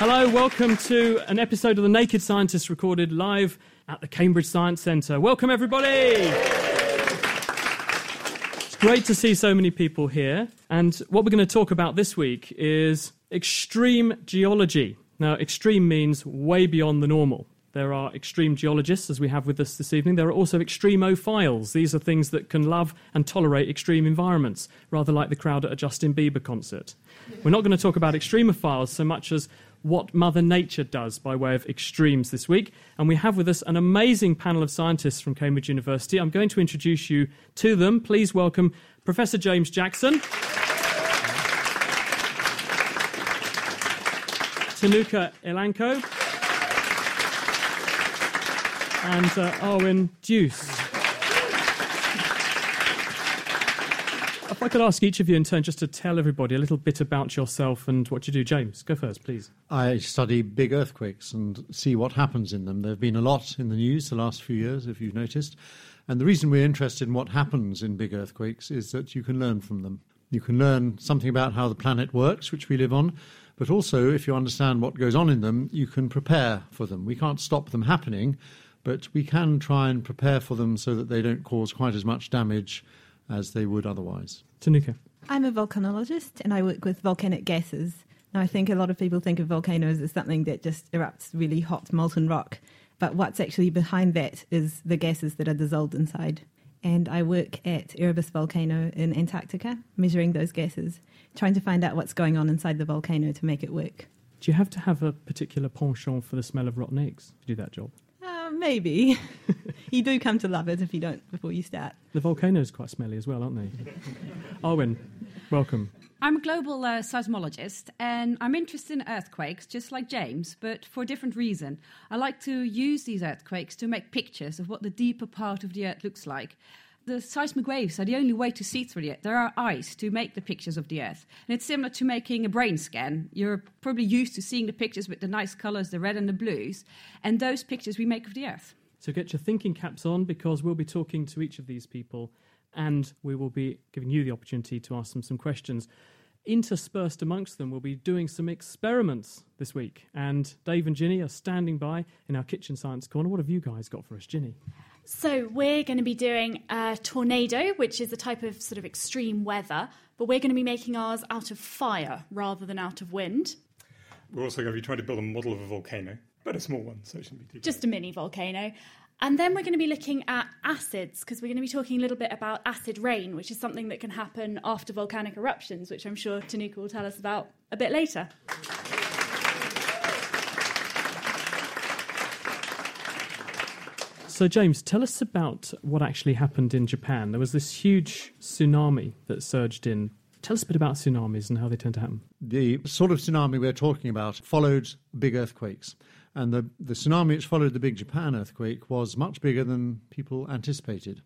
Hello, welcome to an episode of The Naked Scientist recorded live at the Cambridge Science Centre. Welcome, everybody! It's great to see so many people here. And what we're going to talk about this week is extreme geology. Now, extreme means way beyond the normal. There are extreme geologists, as we have with us this evening. There are also extremophiles. These are things that can love and tolerate extreme environments, rather like the crowd at a Justin Bieber concert. We're not going to talk about extremophiles so much as what Mother Nature does by way of extremes this week. And we have with us an amazing panel of scientists from Cambridge University. I'm going to introduce you to them. Please welcome Professor James Jackson. Tehnuka Ilanko and uh, Arwen Deuss. If I could ask each of you in turn just to tell everybody a little bit about yourself and what you do. James, go first, please. I study big earthquakes and see what happens in them. There have been a lot in the news the last few years, if you've noticed. And the reason we're interested in what happens in big earthquakes is that you can learn from them. You can learn something about how the planet works, which we live on, but also, if you understand what goes on in them, you can prepare for them. We can't stop them happening, but we can try and prepare for them so that they don't cause quite as much damage as they would otherwise. Tehnuka. I'm a volcanologist and I work with volcanic gases. Now, I think a lot of people think of volcanoes as something that just erupts really hot molten rock, but what's actually behind that is the gases that are dissolved inside. And I work at Erebus Volcano in Antarctica, measuring those gases, trying to find out what's going on inside the volcano to make it work. Do you have to have a particular penchant for the smell of rotten eggs to do that job? Maybe. you do come to love it if you don't before you start. The volcanoes quite smelly as well, aren't they? Arwen, welcome. I'm a global uh, seismologist and I'm interested in earthquakes, just like James, but for a different reason. I like to use these earthquakes to make pictures of what the deeper part of the earth looks like. The seismic waves are the only way to see through the earth. There are eyes to make the pictures of the earth. And it's similar to making a brain scan. You're probably used to seeing the pictures with the nice colors, the red and the blues, and those pictures we make of the earth. So get your thinking caps on because we'll be talking to each of these people and we will be giving you the opportunity to ask them some questions. Interspersed amongst them, we'll be doing some experiments this week. And Dave and Ginny are standing by in our kitchen science corner. What have you guys got for us, Ginny? So, we're going to be doing a tornado, which is a type of sort of extreme weather, but we're going to be making ours out of fire rather than out of wind. We're also going to be trying to build a model of a volcano, but a small one, so it shouldn't be too Just a mini volcano. And then we're going to be looking at acids because we're going to be talking a little bit about acid rain, which is something that can happen after volcanic eruptions, which I'm sure Tehnuka will tell us about a bit later. So, James, tell us about what actually happened in Japan. There was this huge tsunami that surged in. Tell us a bit about tsunamis and how they tend to happen. The sort of tsunami we're talking about followed big earthquakes. And the, the tsunami which followed the big Japan earthquake was much bigger than people anticipated.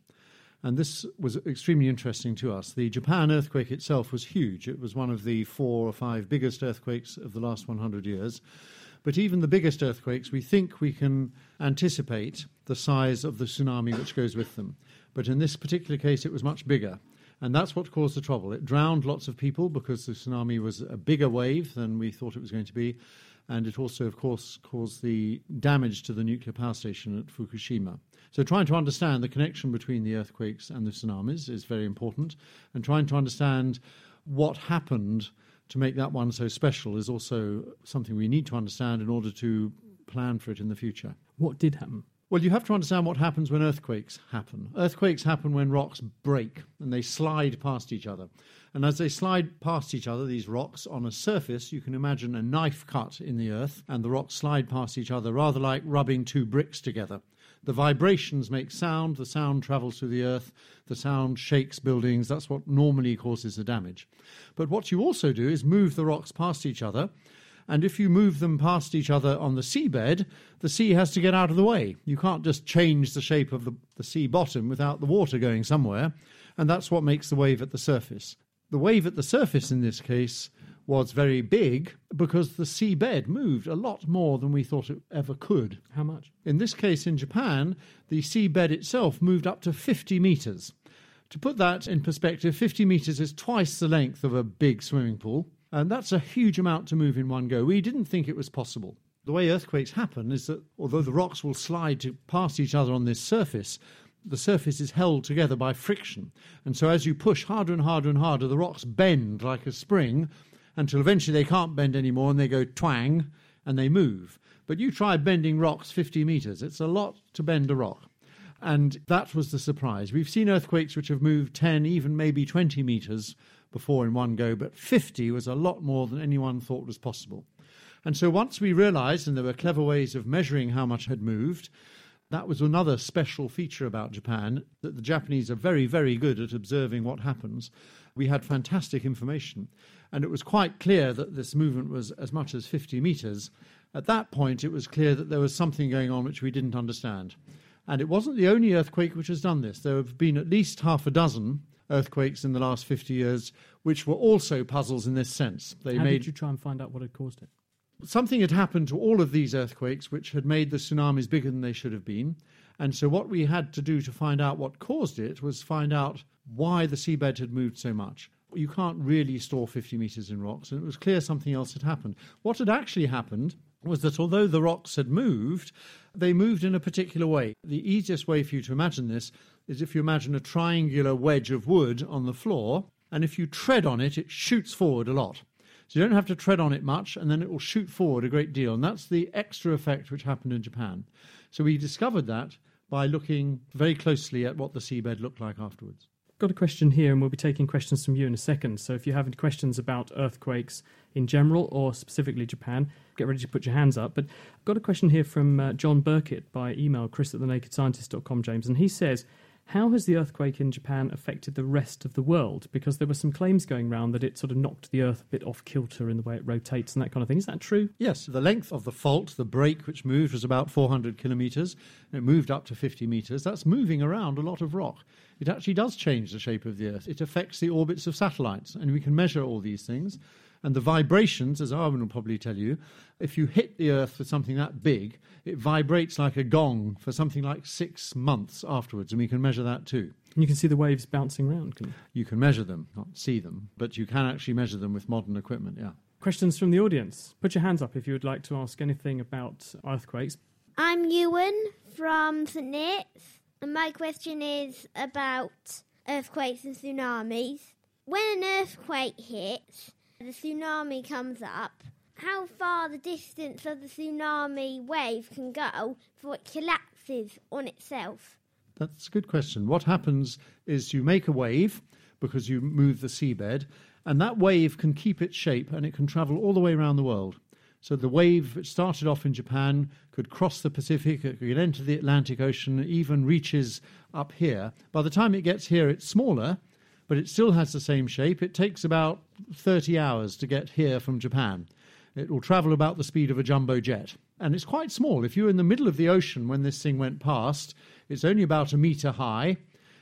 And this was extremely interesting to us. The Japan earthquake itself was huge. It was one of the four or five biggest earthquakes of the last 100 years. But even the biggest earthquakes, we think we can anticipate the size of the tsunami which goes with them. But in this particular case, it was much bigger. And that's what caused the trouble. It drowned lots of people because the tsunami was a bigger wave than we thought it was going to be. And it also, of course, caused the damage to the nuclear power station at Fukushima. So, trying to understand the connection between the earthquakes and the tsunamis is very important. And trying to understand what happened to make that one so special is also something we need to understand in order to plan for it in the future. What did happen? Well, you have to understand what happens when earthquakes happen. Earthquakes happen when rocks break and they slide past each other. And as they slide past each other, these rocks on a surface, you can imagine a knife cut in the earth, and the rocks slide past each other rather like rubbing two bricks together. The vibrations make sound, the sound travels through the earth, the sound shakes buildings. That's what normally causes the damage. But what you also do is move the rocks past each other. And if you move them past each other on the seabed, the sea has to get out of the way. You can't just change the shape of the, the sea bottom without the water going somewhere. And that's what makes the wave at the surface. The wave at the surface in this case was very big because the seabed moved a lot more than we thought it ever could. How much? In this case, in Japan, the seabed itself moved up to 50 metres. To put that in perspective, 50 metres is twice the length of a big swimming pool, and that's a huge amount to move in one go. We didn't think it was possible. The way earthquakes happen is that although the rocks will slide past each other on this surface, the surface is held together by friction. And so as you push harder and harder and harder, the rocks bend like a spring until eventually they can't bend anymore and they go twang and they move. But you try bending rocks 50 metres, it's a lot to bend a rock. And that was the surprise. We've seen earthquakes which have moved 10, even maybe 20 metres before in one go, but 50 was a lot more than anyone thought was possible. And so once we realised, and there were clever ways of measuring how much had moved, that was another special feature about Japan that the Japanese are very, very good at observing what happens. We had fantastic information, and it was quite clear that this movement was as much as 50 metres. At that point, it was clear that there was something going on which we didn't understand. And it wasn't the only earthquake which has done this. There have been at least half a dozen earthquakes in the last 50 years which were also puzzles in this sense. They How made did you try and find out what had caused it? Something had happened to all of these earthquakes which had made the tsunamis bigger than they should have been. And so, what we had to do to find out what caused it was find out why the seabed had moved so much. You can't really store 50 metres in rocks, and it was clear something else had happened. What had actually happened was that although the rocks had moved, they moved in a particular way. The easiest way for you to imagine this is if you imagine a triangular wedge of wood on the floor, and if you tread on it, it shoots forward a lot. So you don't have to tread on it much, and then it will shoot forward a great deal. And that's the extra effect which happened in Japan. So we discovered that by looking very closely at what the seabed looked like afterwards. Got a question here, and we'll be taking questions from you in a second. So if you have any questions about earthquakes in general or specifically Japan, get ready to put your hands up. But I've got a question here from uh, John Burkett by email, chris at thenakedscientist.com, James, and he says, how has the earthquake in Japan affected the rest of the world? Because there were some claims going around that it sort of knocked the Earth a bit off kilter in the way it rotates and that kind of thing. Is that true? Yes. The length of the fault, the break which moved, was about 400 kilometres. It moved up to 50 metres. That's moving around a lot of rock. It actually does change the shape of the Earth. It affects the orbits of satellites, and we can measure all these things. And the vibrations, as Arwen will probably tell you, if you hit the Earth with something that big, it vibrates like a gong for something like six months afterwards, and we can measure that too. And you can see the waves bouncing around, can you? You can measure them, not see them, but you can actually measure them with modern equipment, yeah. Questions from the audience? Put your hands up if you would like to ask anything about earthquakes. I'm Ewan from St. Neots, and my question is about earthquakes and tsunamis. When an earthquake hits, the tsunami comes up, how far the distance of the tsunami wave can go before it collapses on itself? That's a good question. What happens is you make a wave because you move the seabed, and that wave can keep its shape and it can travel all the way around the world. So the wave which started off in Japan could cross the Pacific, it could enter the Atlantic Ocean, even reaches up here. By the time it gets here, it's smaller, but it still has the same shape. It takes about 30 hours to get here from Japan. It will travel about the speed of a jumbo jet. And it's quite small. If you're in the middle of the ocean when this thing went past, it's only about a meter high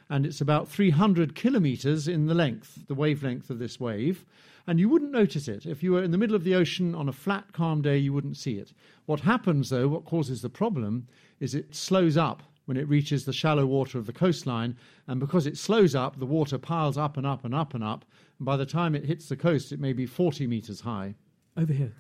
and it's about 300 kilometers in the length, the wavelength of this wave. And you wouldn't notice it. If you were in the middle of the ocean on a flat, calm day, you wouldn't see it. What happens, though, what causes the problem, is it slows up when it reaches the shallow water of the coastline. And because it slows up, the water piles up and up and up and up. And by the time it hits the coast, it may be 40 meters high. Over here.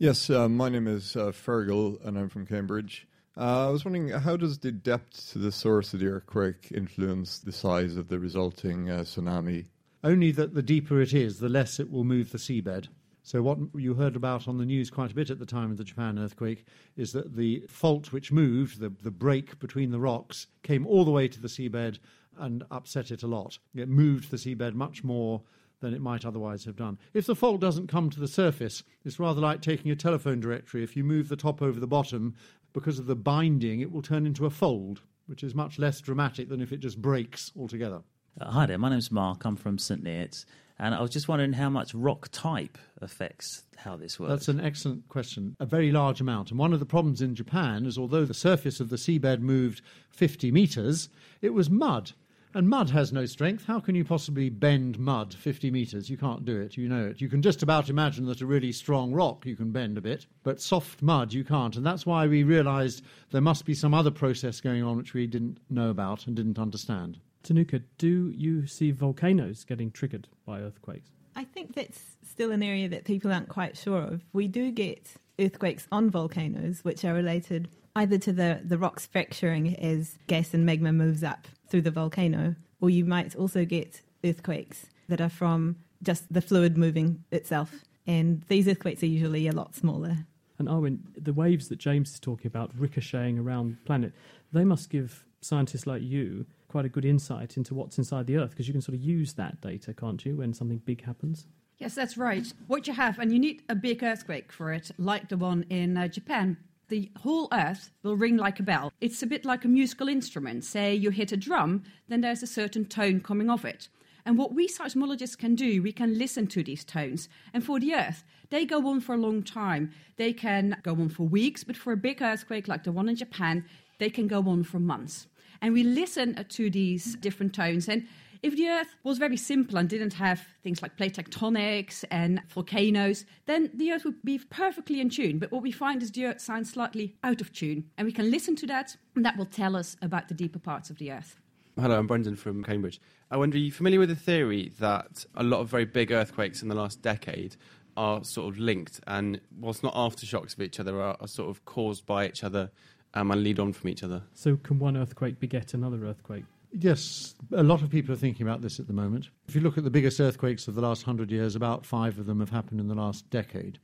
Yes, uh, my name is uh, Fergal, and I'm from Cambridge. Uh, I was wondering, how does the depth to the source of the earthquake influence the size of the resulting uh, tsunami? Only that the deeper it is, the less it will move the seabed. So, what you heard about on the news quite a bit at the time of the Japan earthquake is that the fault which moved, the, the break between the rocks, came all the way to the seabed and upset it a lot. It moved the seabed much more than it might otherwise have done. If the fault doesn't come to the surface, it's rather like taking a telephone directory. If you move the top over the bottom, because of the binding, it will turn into a fold, which is much less dramatic than if it just breaks altogether. Uh, hi there, my name's Mark. I'm from St Neots, and I was just wondering how much rock type affects how this works. That's an excellent question. A very large amount. And one of the problems in Japan is although the surface of the seabed moved 50 metres, it was mud. And mud has no strength. How can you possibly bend mud 50 metres? You can't do it. You know it. You can just about imagine that a really strong rock you can bend a bit, but soft mud you can't. And that's why we realised there must be some other process going on which we didn't know about and didn't understand. Tehnuka, do you see volcanoes getting triggered by earthquakes? I think that's still an area that people aren't quite sure of. We do get earthquakes on volcanoes, which are related either to the, the rocks fracturing as gas and magma moves up through the volcano, or you might also get earthquakes that are from just the fluid moving itself. And these earthquakes are usually a lot smaller. And Arwen, the waves that James is talking about ricocheting around the planet, they must give scientists like you quite a good insight into what's inside the Earth because you can sort of use that data, can't you, when something big happens? Yes, that's right. What you have, and you need a big earthquake for it, like the one in uh, Japan, the whole earth will ring like a bell. It's a bit like a musical instrument. Say you hit a drum, then there's a certain tone coming off it. And what we seismologists can do, we can listen to these tones. And for the Earth, they go on for a long time. They can go on for weeks, but for a big earthquake like the one in Japan, they can go on for months. And we listen to these different tones. And if the Earth was very simple and didn't have things like plate tectonics and volcanoes, then the Earth would be perfectly in tune. But what we find is the Earth sounds slightly out of tune. And we can listen to that, and that will tell us about the deeper parts of the Earth. Hello, I'm Brendan from Cambridge. I wonder, are you familiar with the theory that a lot of very big earthquakes in the last decade are sort of linked and, whilst not aftershocks of each other, are, are sort of caused by each other um, and lead on from each other? So, can one earthquake beget another earthquake? Yes, a lot of people are thinking about this at the moment. If you look at the biggest earthquakes of the last hundred years, about five of them have happened in the last decade.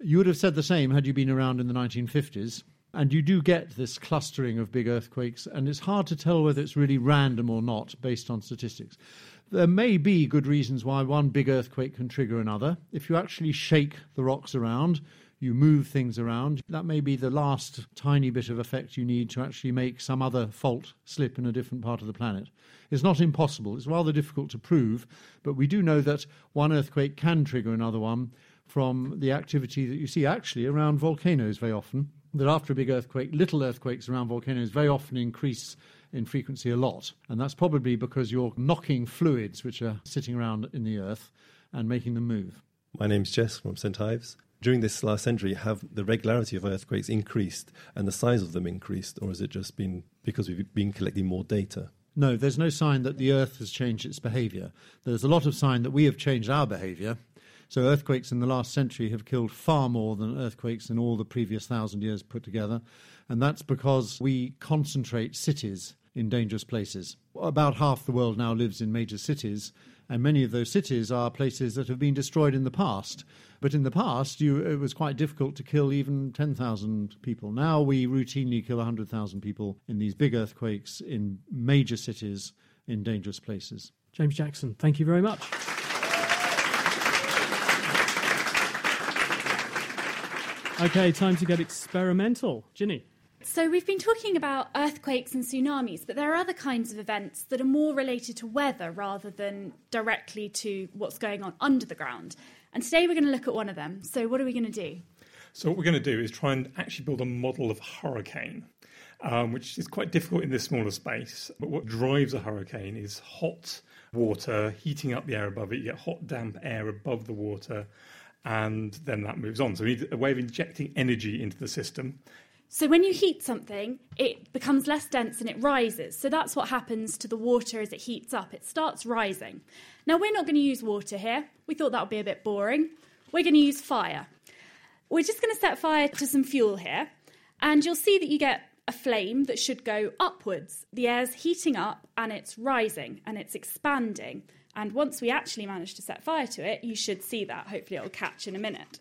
You would have said the same had you been around in the 1950s. And you do get this clustering of big earthquakes, and it's hard to tell whether it's really random or not based on statistics. There may be good reasons why one big earthquake can trigger another. If you actually shake the rocks around, you move things around, that may be the last tiny bit of effect you need to actually make some other fault slip in a different part of the planet. It's not impossible, it's rather difficult to prove, but we do know that one earthquake can trigger another one from the activity that you see actually around volcanoes very often that after a big earthquake, little earthquakes around volcanoes very often increase in frequency a lot. And that's probably because you're knocking fluids which are sitting around in the earth and making them move. My name's Jess from St Ives. During this last century, have the regularity of earthquakes increased and the size of them increased, or has it just been because we've been collecting more data? No, there's no sign that the Earth has changed its behaviour. There's a lot of sign that we have changed our behaviour, so earthquakes in the last century have killed far more than earthquakes in all the previous thousand years put together. And that's because we concentrate cities in dangerous places. About half the world now lives in major cities, and many of those cities are places that have been destroyed in the past. But in the past, you, it was quite difficult to kill even 10,000 people. Now we routinely kill 100,000 people in these big earthquakes in major cities in dangerous places. James Jackson, thank you very much. Okay, time to get experimental. Ginny. So, we've been talking about earthquakes and tsunamis, but there are other kinds of events that are more related to weather rather than directly to what's going on under the ground. And today we're going to look at one of them. So, what are we going to do? So, what we're going to do is try and actually build a model of hurricane, um, which is quite difficult in this smaller space. But what drives a hurricane is hot water heating up the air above it. You get hot, damp air above the water and then that moves on. So we need a way of injecting energy into the system. So when you heat something, it becomes less dense and it rises. So that's what happens to the water as it heats up. It starts rising. Now we're not going to use water here. We thought that would be a bit boring. We're going to use fire. We're just going to set fire to some fuel here, and you'll see that you get a flame that should go upwards. The air's heating up and it's rising and it's expanding. And once we actually manage to set fire to it, you should see that. Hopefully, it'll catch in a minute.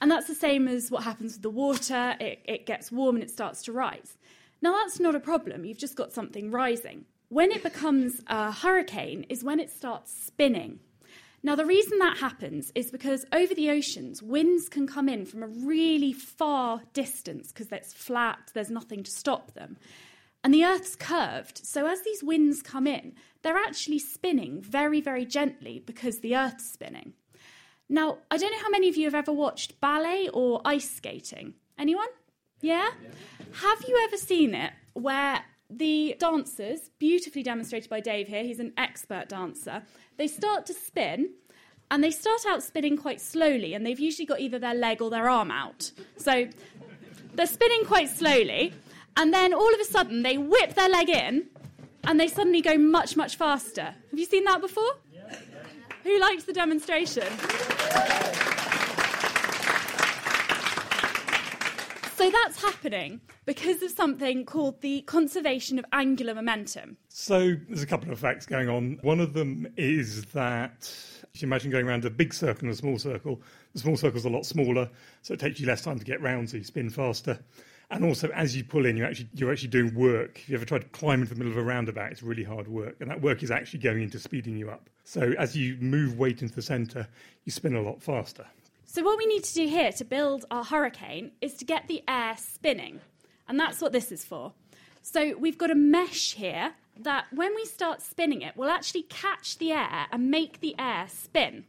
And that's the same as what happens with the water. It, it gets warm and it starts to rise. Now, that's not a problem. You've just got something rising. When it becomes a hurricane is when it starts spinning. Now, the reason that happens is because over the oceans, winds can come in from a really far distance because it's flat, there's nothing to stop them. And the Earth's curved, so as these winds come in, they're actually spinning very, very gently because the Earth's spinning. Now, I don't know how many of you have ever watched ballet or ice skating. Anyone? Yeah? Have you ever seen it where the dancers, beautifully demonstrated by Dave here, he's an expert dancer, they start to spin and they start out spinning quite slowly and they've usually got either their leg or their arm out. So they're spinning quite slowly and then all of a sudden they whip their leg in and they suddenly go much, much faster. Have you seen that before? Who liked the demonstration? So that's happening because of something called the conservation of angular momentum. So there's a couple of facts going on. One of them is that if you imagine going around a big circle and a small circle, the small circle's a lot smaller, so it takes you less time to get round, so you spin faster. And also, as you pull in, you're actually you're actually doing work. If you ever tried to climb into the middle of a roundabout, it's really hard work, and that work is actually going into speeding you up. So as you move weight into the centre, you spin a lot faster. So, what we need to do here to build our hurricane is to get the air spinning. And that's what this is for. So, we've got a mesh here that when we start spinning it, will actually catch the air and make the air spin.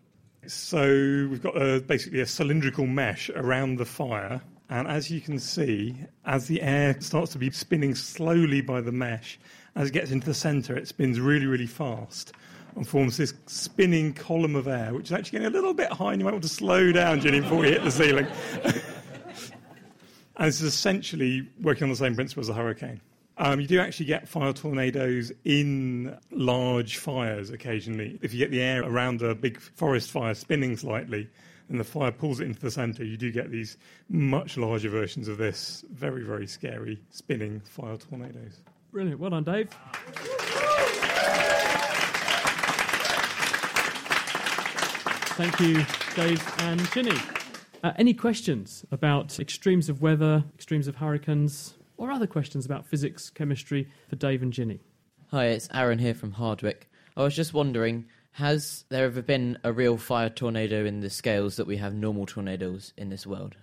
So, we've got a, basically a cylindrical mesh around the fire. And as you can see, as the air starts to be spinning slowly by the mesh, as it gets into the centre, it spins really, really fast and forms this spinning column of air, which is actually getting a little bit high, and you might want to slow down, Ginny, before we hit the ceiling. and this is essentially working on the same principle as a hurricane. Um, you do actually get fire tornadoes in large fires occasionally. If you get the air around a big forest fire spinning slightly, and the fire pulls it into the centre, you do get these much larger versions of this very, very scary spinning fire tornadoes. Brilliant. Well done, Dave. Thank you, Dave and Ginny. Uh, any questions about extremes of weather, extremes of hurricanes, or other questions about physics, chemistry for Dave and Ginny? Hi, it's Aaron here from Hardwick. I was just wondering, has there ever been a real fire tornado in the scales that we have normal tornadoes in this world?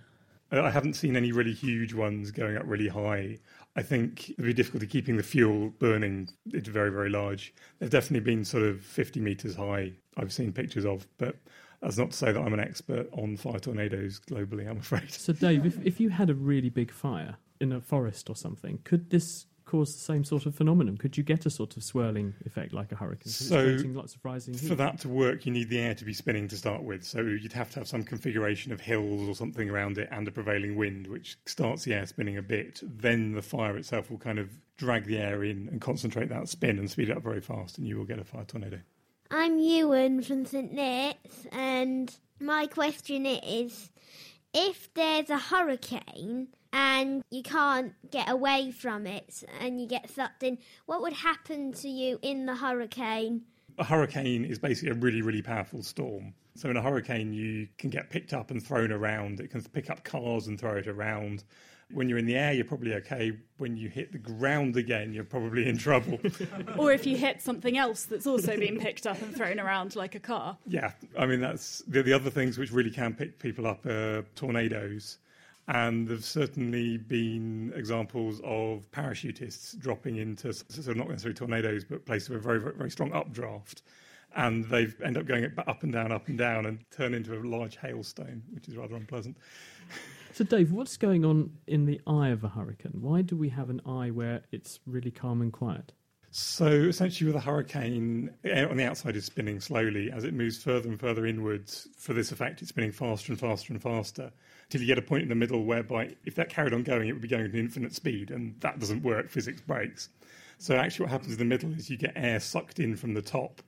Uh, I haven't seen any really huge ones going up really high. I think it'd be difficult to keeping the fuel burning. It's very, very large. They've definitely been sort of 50 metres high, I've seen pictures of, but that's not to say that I'm an expert on fire tornadoes globally, I'm afraid. So, Dave, if, if you had a really big fire in a forest or something, could this cause the same sort of phenomenon? Could you get a sort of swirling effect like a hurricane? So, lots of rising heat? for that to work, you need the air to be spinning to start with. So, you'd have to have some configuration of hills or something around it and a prevailing wind, which starts the air spinning a bit. Then the fire itself will kind of drag the air in and concentrate that spin and speed it up very fast, and you will get a fire tornado. I'm Ewan from St Neots, and my question is if there's a hurricane and you can't get away from it and you get sucked in, what would happen to you in the hurricane? A hurricane is basically a really, really powerful storm. So, in a hurricane, you can get picked up and thrown around. It can pick up cars and throw it around. When you're in the air, you're probably okay. When you hit the ground again, you're probably in trouble. or if you hit something else that's also being picked up and thrown around like a car. Yeah, I mean, that's the, the other things which really can pick people up are tornadoes. And there've certainly been examples of parachutists dropping into, so not necessarily tornadoes, but places with a very, very, very strong updraft. And they end up going up and down, up and down, and turn into a large hailstone, which is rather unpleasant. So, Dave, what's going on in the eye of a hurricane? Why do we have an eye where it's really calm and quiet? So, essentially, with a hurricane, air on the outside is spinning slowly. As it moves further and further inwards, for this effect, it's spinning faster and faster and faster until you get a point in the middle whereby, if that carried on going, it would be going at an infinite speed, and that doesn't work. Physics breaks. So, actually, what happens in the middle is you get air sucked in from the top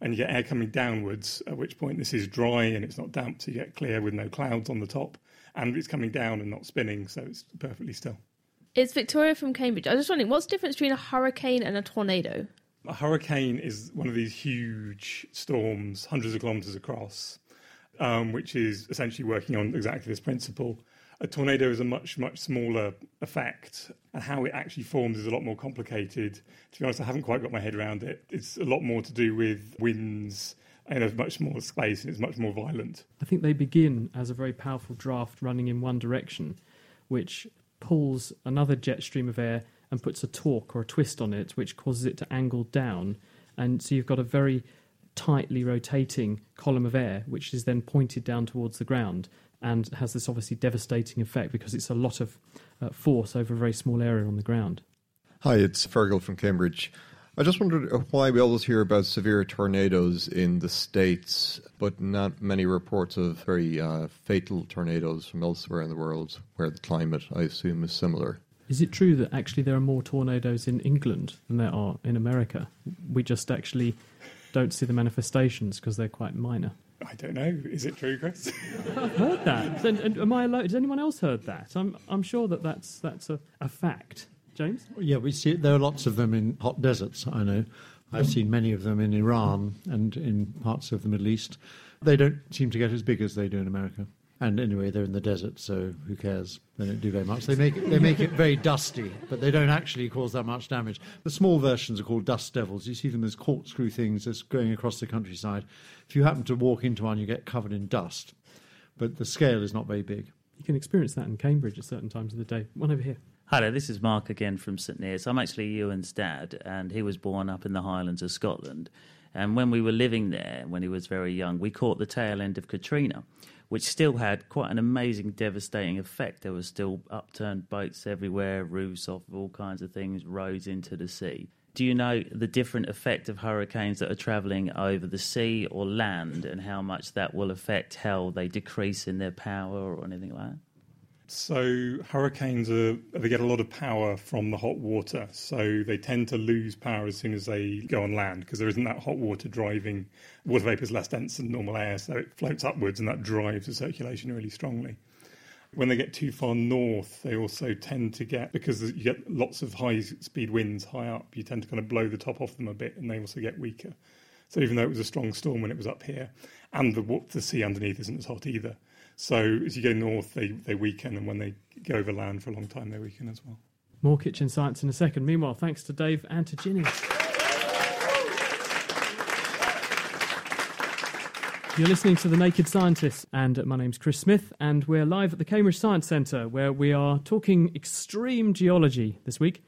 and you get air coming downwards, at which point this is dry and it's not damp, so you get clear with no clouds on the top and it's coming down and not spinning, so it's perfectly still. It's Victoria from Cambridge. I was just wondering, what's the difference between a hurricane and a tornado? A hurricane is one of these huge storms, hundreds of kilometres across, um, which is essentially working on exactly this principle. A tornado is a much, much smaller effect, and how it actually forms is a lot more complicated. To be honest, I haven't quite got my head around it. It's a lot more to do with winds, in a much smaller space and it's much more violent. I think they begin as a very powerful draft running in one direction, which pulls another jet stream of air and puts a torque or a twist on it, which causes it to angle down. And so you've got a very tightly rotating column of air, which is then pointed down towards the ground and has this obviously devastating effect because it's a lot of uh, force over a very small area on the ground. Hi, it's Fergal from Cambridge. I just wondered why we always hear about severe tornadoes in the States, but not many reports of very uh, fatal tornadoes from elsewhere in the world where the climate, I assume, is similar. Is it true that actually there are more tornadoes in England than there are in America? We just actually don't see the manifestations because they're quite minor. I don't know. Is it true, Chris? I've heard that. And, and am I alone? Has anyone else heard that? I'm, I'm sure that that's, that's a, a fact. James? Yeah, we see there are lots of them in hot deserts. I know. I've seen many of them in Iran and in parts of the Middle East. They don't seem to get as big as they do in America. And anyway, they're in the desert, so who cares? They don't do very much. They make they make it very dusty, but they don't actually cause that much damage. The small versions are called dust devils. You see them as corkscrew things that's going across the countryside. If you happen to walk into one, you get covered in dust. But the scale is not very big. You can experience that in Cambridge at certain times of the day. One over here. Hello, this is Mark again from St Neots. I'm actually Ewan's dad, and he was born up in the Highlands of Scotland. And when we were living there, when he was very young, we caught the tail end of Katrina, which still had quite an amazing, devastating effect. There were still upturned boats everywhere, roofs off all kinds of things, roads into the sea. Do you know the different effect of hurricanes that are travelling over the sea or land, and how much that will affect how they decrease in their power or anything like that? So hurricanes are they get a lot of power from the hot water. So they tend to lose power as soon as they go on land because there isn't that hot water driving. Water vapor is less dense than normal air, so it floats upwards and that drives the circulation really strongly. When they get too far north, they also tend to get because you get lots of high speed winds high up. You tend to kind of blow the top off them a bit, and they also get weaker. So even though it was a strong storm when it was up here, and the the sea underneath isn't as hot either, so as you go north, they, they weaken, and when they go over land for a long time, they weaken as well. More kitchen science in a second. Meanwhile, thanks to Dave and to Ginny. You're listening to The Naked Scientists, and my name's Chris Smith, and we're live at the Cambridge Science Centre, where we are talking extreme geology this week.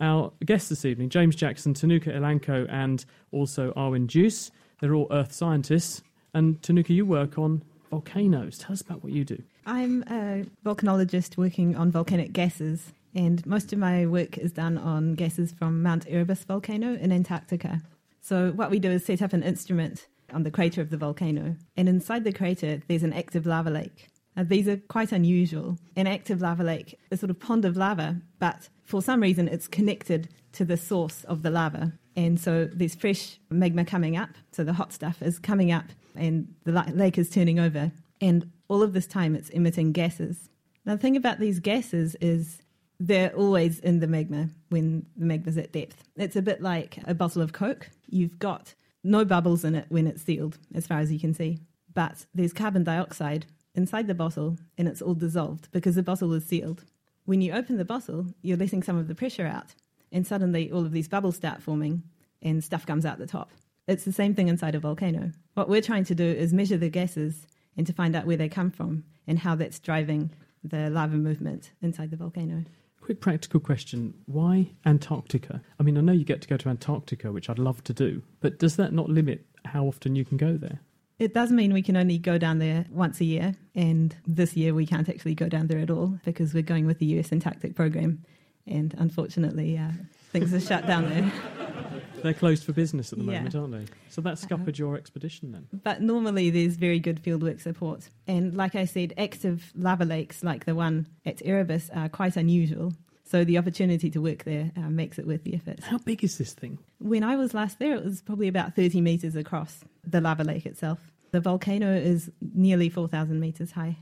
Our guests this evening, James Jackson, Tehnuka Ilanko, and also Arwen Deuss. They're all earth scientists. And Tanuka, you work on volcanoes. Tell us about what you do. I'm a volcanologist working on volcanic gases, and most of my work is done on gases from Mount Erebus volcano in Antarctica. So, what we do is set up an instrument on the crater of the volcano, and inside the crater, there's an active lava lake. Now, these are quite unusual. An active lava lake, a sort of pond of lava, but for some reason, it's connected to the source of the lava. And so there's fresh magma coming up. So the hot stuff is coming up and the lake is turning over. And all of this time, it's emitting gases. Now, the thing about these gases is they're always in the magma when the magma's at depth. It's a bit like a bottle of Coke. You've got no bubbles in it when it's sealed, as far as you can see. But there's carbon dioxide inside the bottle and it's all dissolved because the bottle is sealed. When you open the bottle, you're letting some of the pressure out, and suddenly all of these bubbles start forming and stuff comes out the top. It's the same thing inside a volcano. What we're trying to do is measure the gases and to find out where they come from and how that's driving the lava movement inside the volcano. Quick practical question why Antarctica? I mean, I know you get to go to Antarctica, which I'd love to do, but does that not limit how often you can go there? It does mean we can only go down there once a year, and this year we can't actually go down there at all because we're going with the US Antarctic program, and unfortunately, uh, things are shut down there. They're closed for business at the Yeah. moment, aren't they? So that scuppered your expedition then. But normally there's very good fieldwork support. And like I said, active lava lakes like the one at Erebus are quite unusual. So the opportunity to work there uh, makes it worth the effort. How big is this thing? When I was last there, it was probably about 30 metres across the lava lake itself. The volcano is nearly 4,000 metres high.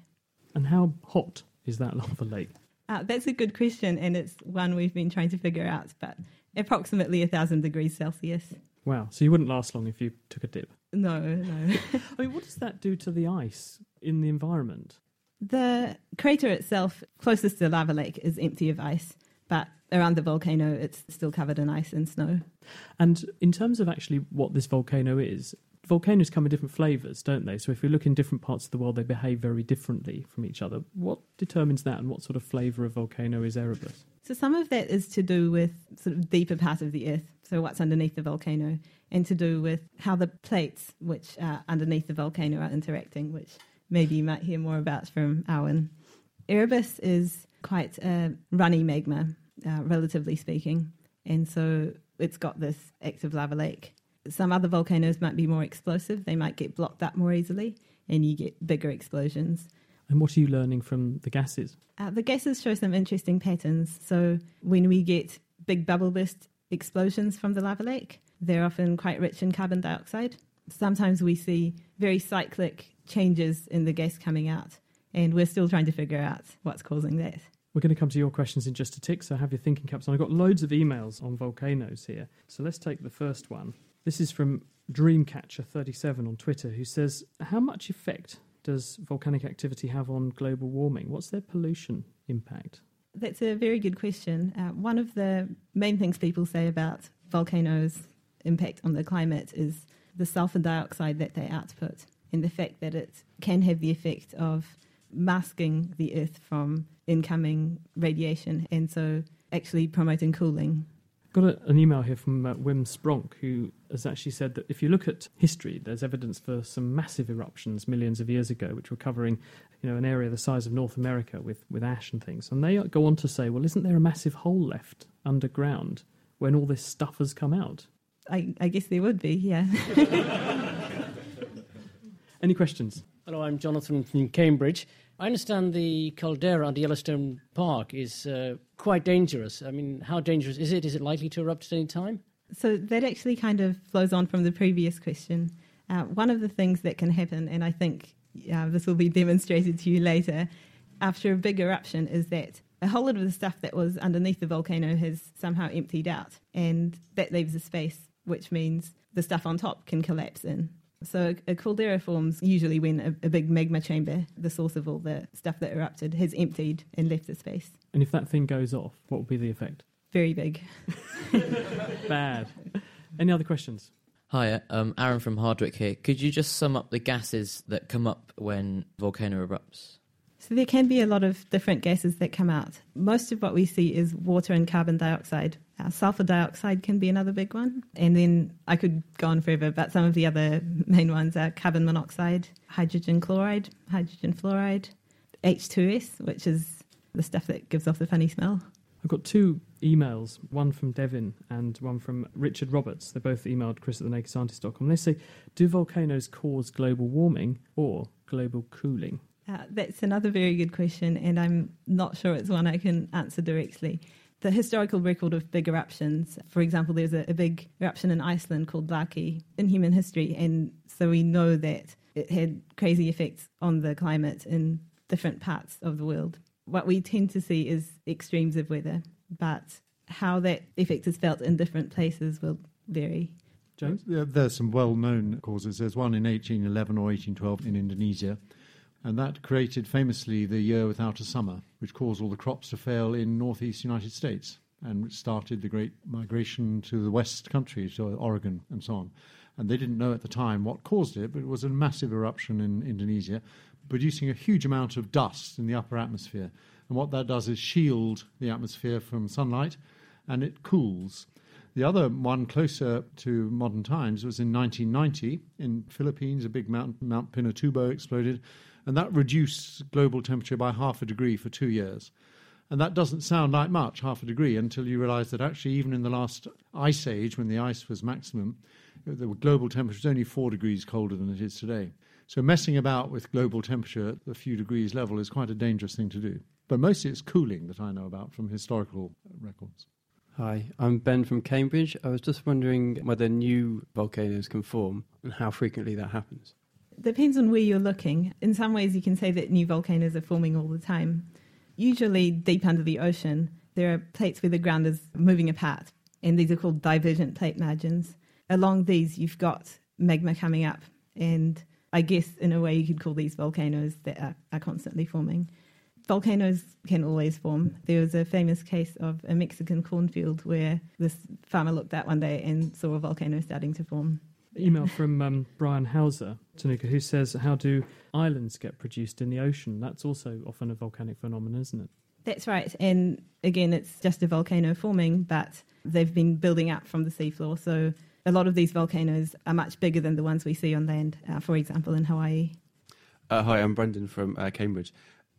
And how hot is that lava lake? Uh, that's a good question, and it's one we've been trying to figure out, but approximately 1,000 degrees Celsius. Wow. So you wouldn't last long if you took a dip. No, no. I mean, what does that do to the ice in the environment? The crater itself, closest to the lava lake, is empty of ice, but around the volcano, it's still covered in ice and snow. And in terms of actually what this volcano is, volcanoes come in different flavours, don't they? So if we look in different parts of the world, they behave very differently from each other. What determines that, and what sort of flavour of volcano is Erebus? So some of that is to do with sort of deeper part of the earth, so what's underneath the volcano, and to do with how the plates which are underneath the volcano are interacting, which maybe you might hear more about from Arwen. Erebus is quite a runny magma, uh, relatively speaking, and so it's got this active lava lake. Some other volcanoes might be more explosive; they might get blocked up more easily, and you get bigger explosions. And what are you learning from the gases? Uh, the gases show some interesting patterns. So when we get big bubble burst explosions from the lava lake, they're often quite rich in carbon dioxide. Sometimes we see very cyclic changes in the gas coming out, and we're still trying to figure out what's causing that. We're going to come to your questions in just a tick, so have your thinking caps on. I've got loads of emails on volcanoes here. So let's take the first one. This is from Dreamcatcher37 on Twitter, who says, How much effect does volcanic activity have on global warming? What's their pollution impact? That's a very good question. Uh, one of the main things people say about volcanoes' impact on the climate is the sulfur dioxide that they output and the fact that it can have the effect of masking the earth from incoming radiation and so actually promoting cooling. Got a, an email here from uh, Wim Spronk, who has actually said that if you look at history, there's evidence for some massive eruptions millions of years ago, which were covering, you know, an area the size of North America with, with ash and things. And they go on to say, well, isn't there a massive hole left underground when all this stuff has come out? I, I guess there would be, yeah. Any questions? Hello, I'm Jonathan from Cambridge. I understand the caldera under Yellowstone Park is uh, quite dangerous. I mean, how dangerous is it? Is it likely to erupt at any time? So that actually kind of flows on from the previous question. Uh, one of the things that can happen, and I think uh, this will be demonstrated to you later, after a big eruption, is that a whole lot of the stuff that was underneath the volcano has somehow emptied out, and that leaves a space, which means the stuff on top can collapse in. So a caldera forms usually when a, a, big magma chamber, the source of all the stuff that erupted, has emptied and left the space. And if that thing goes off, what will be the effect? Very big. Bad. Any other questions? Hi, um, Aaron from Hardwick here. Could you just sum up the gases that come up when volcano erupts? So there can be a lot of different gases that come out. Most of what we see is water and carbon dioxide. Uh, sulfur dioxide can be another big one. And then I could go on forever, but some of the other main ones are carbon monoxide, hydrogen chloride, hydrogen fluoride, H2S, which is the stuff that gives off the funny smell. I've got two emails, one from Devin and one from Richard Roberts. They both emailed Chris at the thenakedscientist.com. They say, Do volcanoes cause global warming or global cooling? Uh, that's another very good question, and I'm not sure it's one I can answer directly. The historical record of big eruptions, for example, there's a, a big eruption in Iceland called Laki in human history, and so we know that it had crazy effects on the climate in different parts of the world. What we tend to see is extremes of weather, but how that effect is felt in different places will vary. James? There's some well known causes. There's one in 1811 or 1812 in Indonesia and that created famously the year without a summer, which caused all the crops to fail in northeast United States and which started the great migration to the west country, to Oregon and so on. And they didn't know at the time what caused it, but it was a massive eruption in Indonesia, producing a huge amount of dust in the upper atmosphere. And what that does is shield the atmosphere from sunlight and it cools. The other one closer to modern times was in 1990 in Philippines. A big mountain, Mount Pinatubo, exploded, and that reduced global temperature by half a degree for two years. And that doesn't sound like much, half a degree, until you realize that actually, even in the last ice age, when the ice was maximum, the global temperature was only four degrees colder than it is today. So, messing about with global temperature at a few degrees level is quite a dangerous thing to do. But mostly it's cooling that I know about from historical records. Hi, I'm Ben from Cambridge. I was just wondering whether new volcanoes can form and how frequently that happens. Depends on where you're looking. In some ways, you can say that new volcanoes are forming all the time. Usually, deep under the ocean, there are plates where the ground is moving apart, and these are called divergent plate margins. Along these, you've got magma coming up, and I guess in a way, you could call these volcanoes that are, are constantly forming. Volcanoes can always form. There was a famous case of a Mexican cornfield where this farmer looked out one day and saw a volcano starting to form. Email from um, Brian Hauser, Tehnuka, who says, How do islands get produced in the ocean? That's also often a volcanic phenomenon, isn't it? That's right. And again, it's just a volcano forming, but they've been building up from the seafloor. So a lot of these volcanoes are much bigger than the ones we see on land, uh, for example, in Hawaii. Uh, hi, I'm Brendan from uh, Cambridge.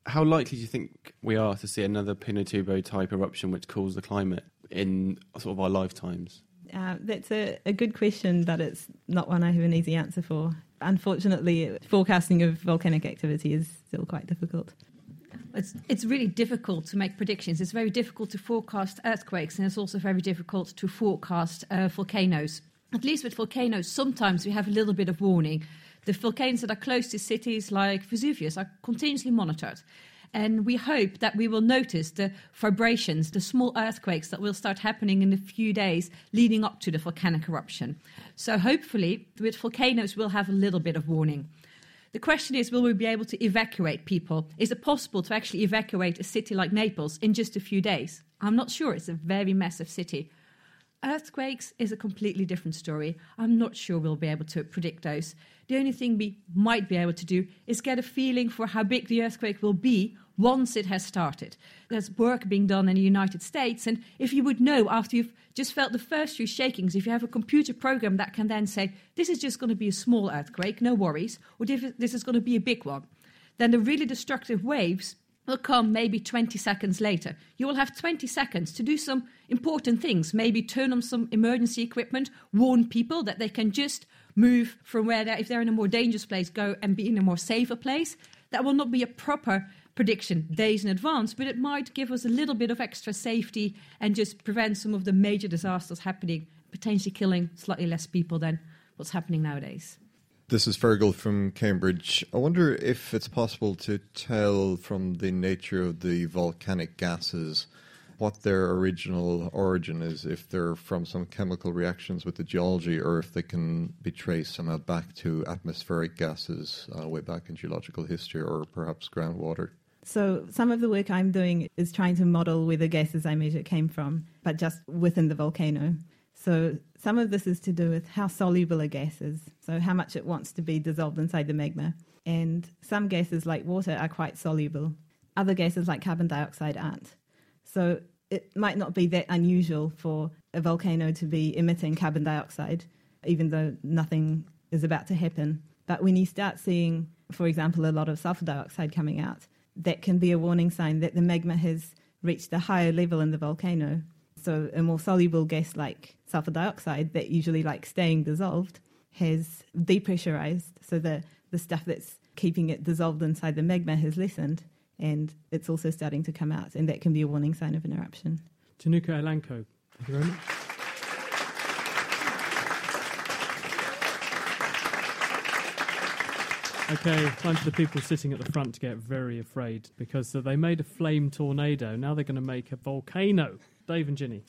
How likely do you think we are to see another Pinatubo type eruption which cools the climate in sort of our lifetimes? Uh, that's a, a good question, but it's not one I have an easy answer for. Unfortunately, forecasting of volcanic activity is still quite difficult. It's, it's really difficult to make predictions. It's very difficult to forecast earthquakes, and it's also very difficult to forecast uh, volcanoes. At least with volcanoes, sometimes we have a little bit of warning. The volcanoes that are close to cities like Vesuvius are continuously monitored. And we hope that we will notice the vibrations, the small earthquakes that will start happening in a few days leading up to the volcanic eruption. So, hopefully, with volcanoes, we'll have a little bit of warning. The question is will we be able to evacuate people? Is it possible to actually evacuate a city like Naples in just a few days? I'm not sure. It's a very massive city. Earthquakes is a completely different story. I'm not sure we'll be able to predict those. The only thing we might be able to do is get a feeling for how big the earthquake will be once it has started. There's work being done in the United States, and if you would know after you've just felt the first few shakings, if you have a computer program that can then say, this is just going to be a small earthquake, no worries, or this is going to be a big one, then the really destructive waves will come maybe 20 seconds later. You will have 20 seconds to do some important things, maybe turn on some emergency equipment, warn people that they can just move from where they're, if they're in a more dangerous place, go and be in a more safer place. That will not be a proper prediction days in advance, but it might give us a little bit of extra safety and just prevent some of the major disasters happening, potentially killing slightly less people than what's happening nowadays. This is Fergal from Cambridge. I wonder if it's possible to tell from the nature of the volcanic gases what their original origin is, if they're from some chemical reactions with the geology, or if they can be traced somehow back to atmospheric gases uh, way back in geological history, or perhaps groundwater. So, some of the work I'm doing is trying to model where the gases I measure came from, but just within the volcano. So some of this is to do with how soluble a gas is, so how much it wants to be dissolved inside the magma. And some gases, like water, are quite soluble. Other gases, like carbon dioxide, aren't. So it might not be that unusual for a volcano to be emitting carbon dioxide, even though nothing is about to happen. But when you start seeing, for example, a lot of sulfur dioxide coming out, that can be a warning sign that the magma has reached a higher level in the volcano. So a more soluble gas like sulfur dioxide that usually like staying dissolved has depressurized. So the, the stuff that's keeping it dissolved inside the magma has lessened and it's also starting to come out. And that can be a warning sign of an eruption. Tehnuka Ilanko, thank you very much. Okay, time for the people sitting at the front to get very afraid because they made a flame tornado. Now they're going to make a volcano. Dave and Ginny.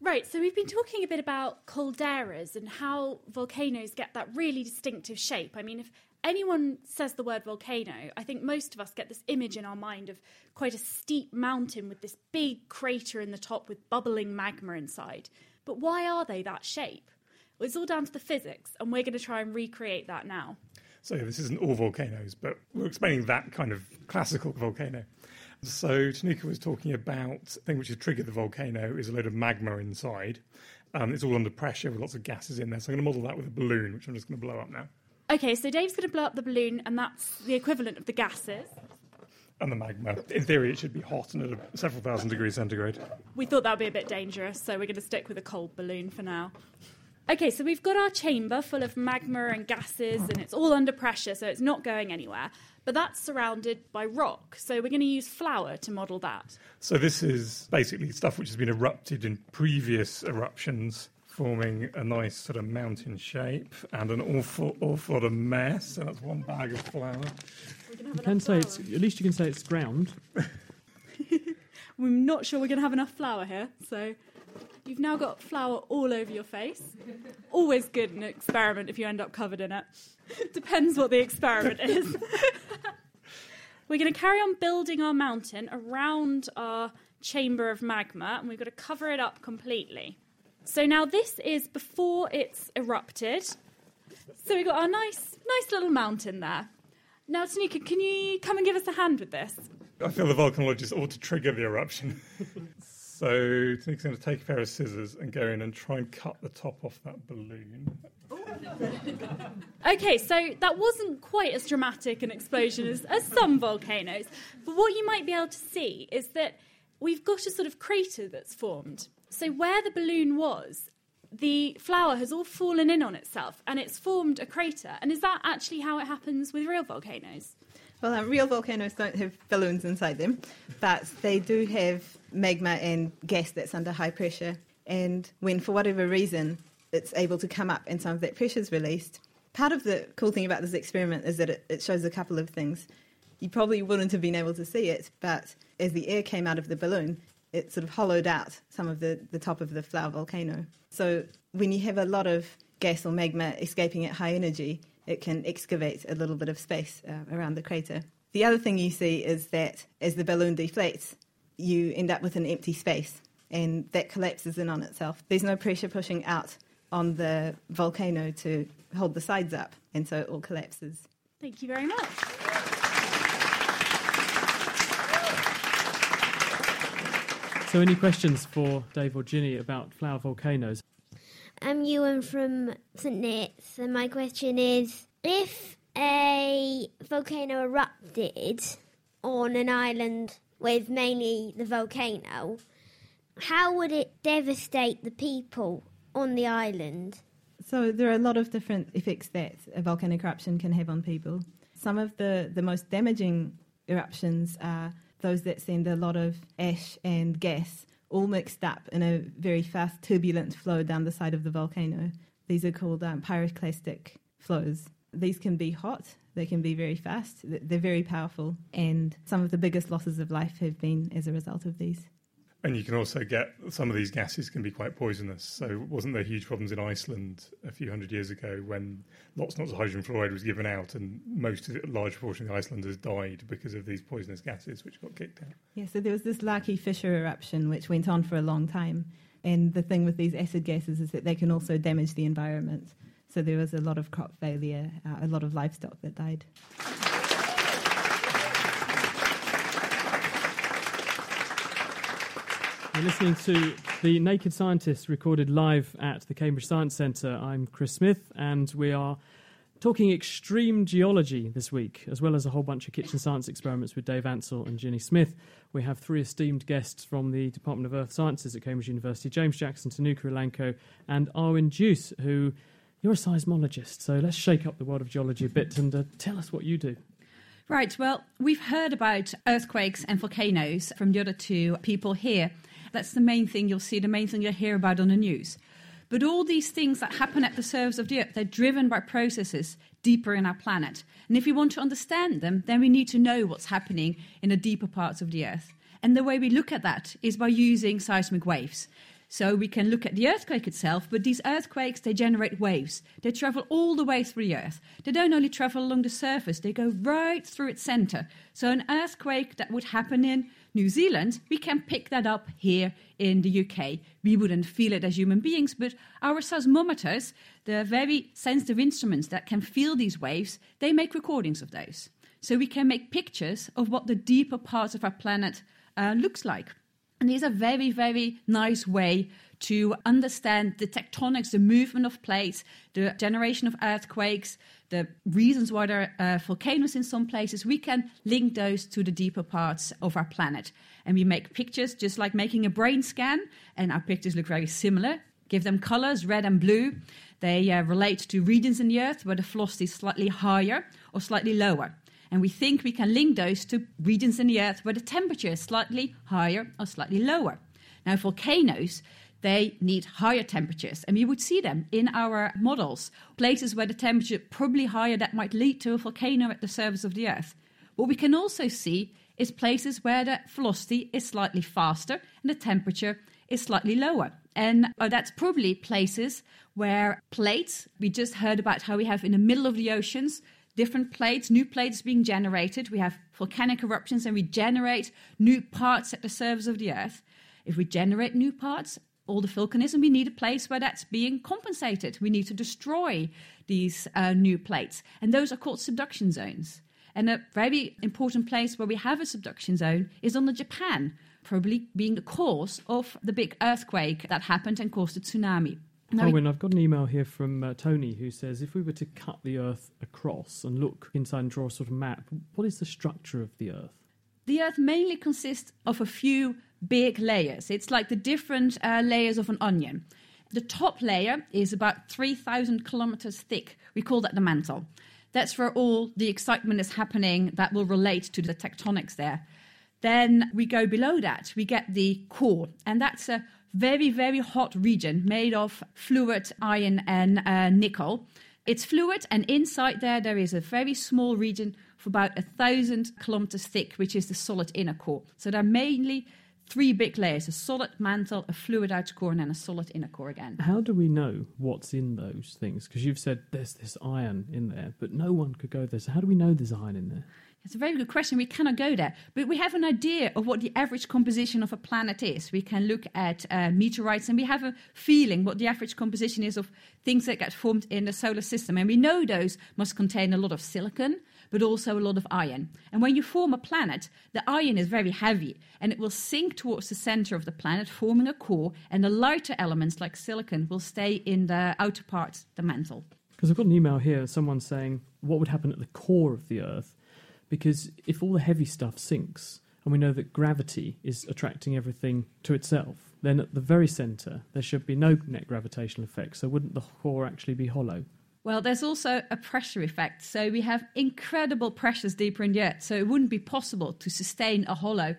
Right, so we've been talking a bit about calderas and how volcanoes get that really distinctive shape. I mean, if anyone says the word volcano, I think most of us get this image in our mind of quite a steep mountain with this big crater in the top with bubbling magma inside. But why are they that shape? Well, it's all down to the physics, and we're going to try and recreate that now. So, this isn't all volcanoes, but we're explaining that kind of classical volcano. So Tehnuka was talking about the thing which has triggered the volcano is a load of magma inside. Um, it's all under pressure with lots of gases in there. So I'm going to model that with a balloon, which I'm just going to blow up now. Okay, so Dave's going to blow up the balloon, and that's the equivalent of the gases. And the magma. In theory, it should be hot and at several thousand degrees centigrade. We thought that would be a bit dangerous, so we're going to stick with a cold balloon for now. Okay, so we've got our chamber full of magma and gases, and it's all under pressure, so it's not going anywhere. But that's surrounded by rock, so we're going to use flour to model that. So this is basically stuff which has been erupted in previous eruptions, forming a nice sort of mountain shape and an awful, awful lot of mess. So that's one bag of flour. You can say it's at least you can say it's ground. we're not sure we're going to have enough flour here, so You've now got flour all over your face. Always good in an experiment if you end up covered in it. Depends what the experiment is. We're going to carry on building our mountain around our chamber of magma, and we've got to cover it up completely. So now this is before it's erupted. So we've got our nice, nice little mountain there. Now, Tehnuka, can you come and give us a hand with this? I feel the volcanologist ought to trigger the eruption. so Tehnuka's going to take a pair of scissors and go in and try and cut the top off that balloon. Okay, so that wasn't quite as dramatic an explosion as, as some volcanoes. But what you might be able to see is that we've got a sort of crater that's formed. So where the balloon was, the flour has all fallen in on itself and it's formed a crater. And is that actually how it happens with real volcanoes? Well, uh, real volcanoes don't have balloons inside them, but they do have magma and gas that's under high pressure. And when, for whatever reason, it's able to come up and some of that pressure is released, part of the cool thing about this experiment is that it, it shows a couple of things. You probably wouldn't have been able to see it, but as the air came out of the balloon, it sort of hollowed out some of the, the top of the flour volcano. So when you have a lot of gas or magma escaping at high energy, it can excavate a little bit of space uh, around the crater. The other thing you see is that as the balloon deflates, you end up with an empty space and that collapses in on itself. There's no pressure pushing out on the volcano to hold the sides up, and so it all collapses. Thank you very much. So, any questions for Dave or Ginny about flour volcanoes? Um, I'm Ewan from St. Neots, and my question is if a volcano erupted on an island with mainly the volcano, how would it devastate the people on the island? So there are a lot of different effects that a volcanic eruption can have on people. Some of the, the most damaging eruptions are those that send a lot of ash and gas all mixed up in a very fast, turbulent flow down the side of the volcano. These are called um, pyroclastic flows. These can be hot, they can be very fast, they're very powerful, and some of the biggest losses of life have been as a result of these. And you can also get some of these gases can be quite poisonous. So, wasn't there huge problems in Iceland a few hundred years ago when lots and lots of hydrogen fluoride was given out, and most of the large proportion of the Icelanders died because of these poisonous gases which got kicked out? Yeah, so there was this Laki fissure eruption which went on for a long time. And the thing with these acid gases is that they can also damage the environment. So there was a lot of crop failure, uh, a lot of livestock that died. You're listening to The Naked Scientists recorded live at the Cambridge Science Centre. I'm Chris Smith, and we are talking extreme geology this week, as well as a whole bunch of kitchen science experiments with Dave Ansell and Ginny Smith. We have three esteemed guests from the Department of Earth Sciences at Cambridge University James Jackson, Tehnuka Ilanko, and Arwen Deuss, who you're a seismologist. So let's shake up the world of geology a bit and uh, tell us what you do. Right, well, we've heard about earthquakes and volcanoes from the other two people here. That's the main thing you'll see, the main thing you'll hear about on the news. But all these things that happen at the surface of the Earth, they're driven by processes deeper in our planet. And if we want to understand them, then we need to know what's happening in the deeper parts of the Earth. And the way we look at that is by using seismic waves. So we can look at the earthquake itself, but these earthquakes, they generate waves. They travel all the way through the Earth. They don't only travel along the surface, they go right through its center. So an earthquake that would happen in New Zealand, we can pick that up here in the UK. We wouldn't feel it as human beings, but our seismometers, the very sensitive instruments that can feel these waves, they make recordings of those. So we can make pictures of what the deeper parts of our planet uh, looks like. And these are very, very nice way to understand the tectonics, the movement of plates, the generation of earthquakes, the reasons why there are uh, volcanoes in some places. We can link those to the deeper parts of our planet. And we make pictures just like making a brain scan, and our pictures look very similar. Give them colors, red and blue. They uh, relate to regions in the Earth where the velocity is slightly higher or slightly lower. And we think we can link those to regions in the Earth where the temperature is slightly higher or slightly lower. Now, volcanoes, they need higher temperatures, and we would see them in our models. Places where the temperature probably higher that might lead to a volcano at the surface of the Earth. What we can also see is places where the velocity is slightly faster and the temperature is slightly lower. And uh, that's probably places where plates, we just heard about how we have in the middle of the oceans different plates, new plates being generated. We have volcanic eruptions and we generate new parts at the surface of the Earth. If we generate new parts, all the volcanism, we need a place where that's being compensated. We need to destroy these uh, new plates. And those are called subduction zones. And a very important place where we have a subduction zone is on the Japan, probably being the cause of the big earthquake that happened and caused the tsunami. Now, Arwen, I've got an email here from uh, Tony who says if we were to cut the Earth across and look inside and draw a sort of map, what is the structure of the Earth? the Earth mainly consists of a few big layers. It's like the different uh, layers of an onion. The top layer is about 3,000 kilometers thick. We call that the mantle. That's where all the excitement is happening that will relate to the tectonics there. Then we go below that, we get the core, and that's a very, very hot region made of fluid iron and uh, nickel. It's fluid, and inside there, there is a very small region of about a thousand kilometers thick, which is the solid inner core. So there are mainly three big layers a solid mantle, a fluid outer core, and then a solid inner core again. How do we know what's in those things? Because you've said there's this iron in there, but no one could go there. So how do we know there's iron in there? It's a very good question. We cannot go there, but we have an idea of what the average composition of a planet is. We can look at uh, meteorites and we have a feeling what the average composition is of things that get formed in the solar system. And we know those must contain a lot of silicon, but also a lot of iron. And when you form a planet, the iron is very heavy and it will sink towards the center of the planet, forming a core, and the lighter elements like silicon will stay in the outer part, the mantle. Because I've got an email here, someone saying what would happen at the core of the Earth. Because if all the heavy stuff sinks, and we know that gravity is attracting everything to itself, then at the very centre there should be no net gravitational effect. So wouldn't the core actually be hollow? Well, there's also a pressure effect. So we have incredible pressures deeper in the earth. So it wouldn't be possible to sustain a hollow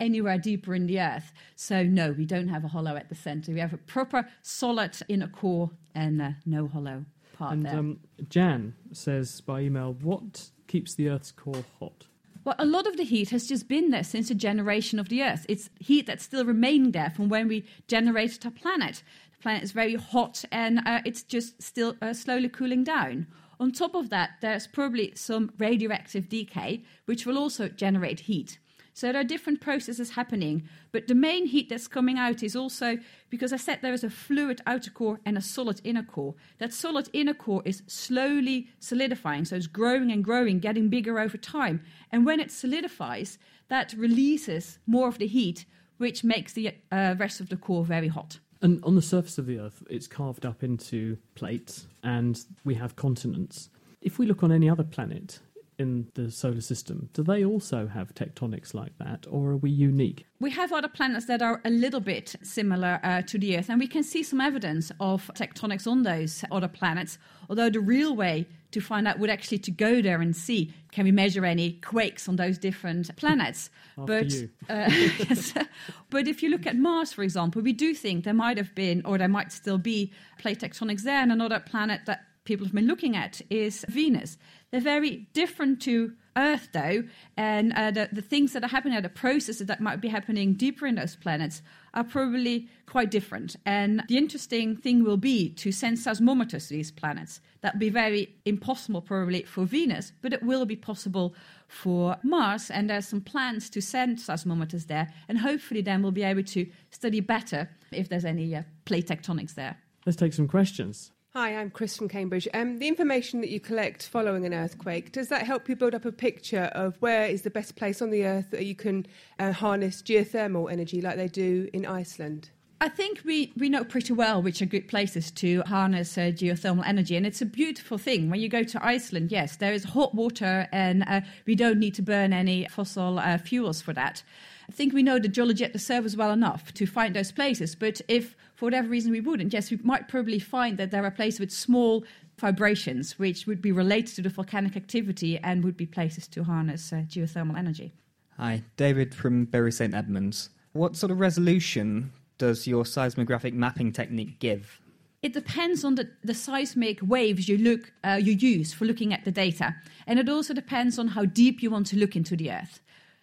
anywhere deeper in the earth. So no, we don't have a hollow at the center. We have a proper solid inner core and uh, no hollow part and there. um, Jan says by email, what keeps the Earth's core hot? Well, a lot of the heat has just been there since the generation of the Earth. It's heat that's still remaining there from when we generated our planet. The planet is very hot and uh, it's just still uh, slowly cooling down. On top of that, there's probably some radioactive decay, which will also generate heat. So there are different processes happening, but the main heat that's coming out is also because I said there is a fluid outer core and a solid inner core. That solid inner core is slowly solidifying, so it's growing and growing, getting bigger over time. And when it solidifies, that releases more of the heat, which makes the uh, rest of the core very hot. And on the surface of the Earth, it's carved up into plates, and we have continents. If we look on any other planet in the solar system, do they also have tectonics like that, or are we unique? We have other planets that are a little bit similar uh, to the Earth, and we can see some evidence of tectonics on those other planets. Although the real way to find out would actually to go there and see can we measure any quakes on those different planets. But uh, but if you look at Mars, for example, we do think there might have been, or there might still be, plate tectonics there, and another planet that people have been looking at is Venus. They're very different to Earth, though, and uh, the, the things that are happening, at the processes that might be happening deeper in those planets, are probably quite different. And the interesting thing will be to send seismometers to these planets. That would be very impossible, probably, for Venus, but it will be possible for Mars. And there's some plans to send seismometers there, and hopefully, then we'll be able to study better if there's any uh, plate tectonics there. Let's take some questions. Hi, I'm Chris from Cambridge. Um, the information that you collect following an earthquake, does that help you build up a picture of where is the best place on the earth that you can uh, harness geothermal energy like they do in Iceland? I think we, we know pretty well which are good places to harness uh, geothermal energy, and it's a beautiful thing. When you go to Iceland, yes, there is hot water, and uh, we don't need to burn any fossil uh, fuels for that. I think we know the geology at the surface well enough to find those places, but if for whatever reason we wouldn't, yes, we might probably find that there are places with small vibrations which would be related to the volcanic activity and would be places to harness uh, geothermal energy. Hi, David from Bury St Edmunds. What sort of resolution does your seismographic mapping technique give? It depends on the, the seismic waves you look uh, you use for looking at the data, and it also depends on how deep you want to look into the Earth.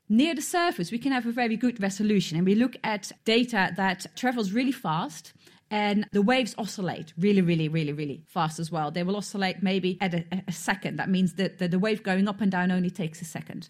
Near the surface, we can have a very good resolution, and we look at data that travels really fast. And the waves oscillate really, really, really, really fast as well. They will oscillate maybe at a, a second. That means that the, the wave going up and down only takes a second.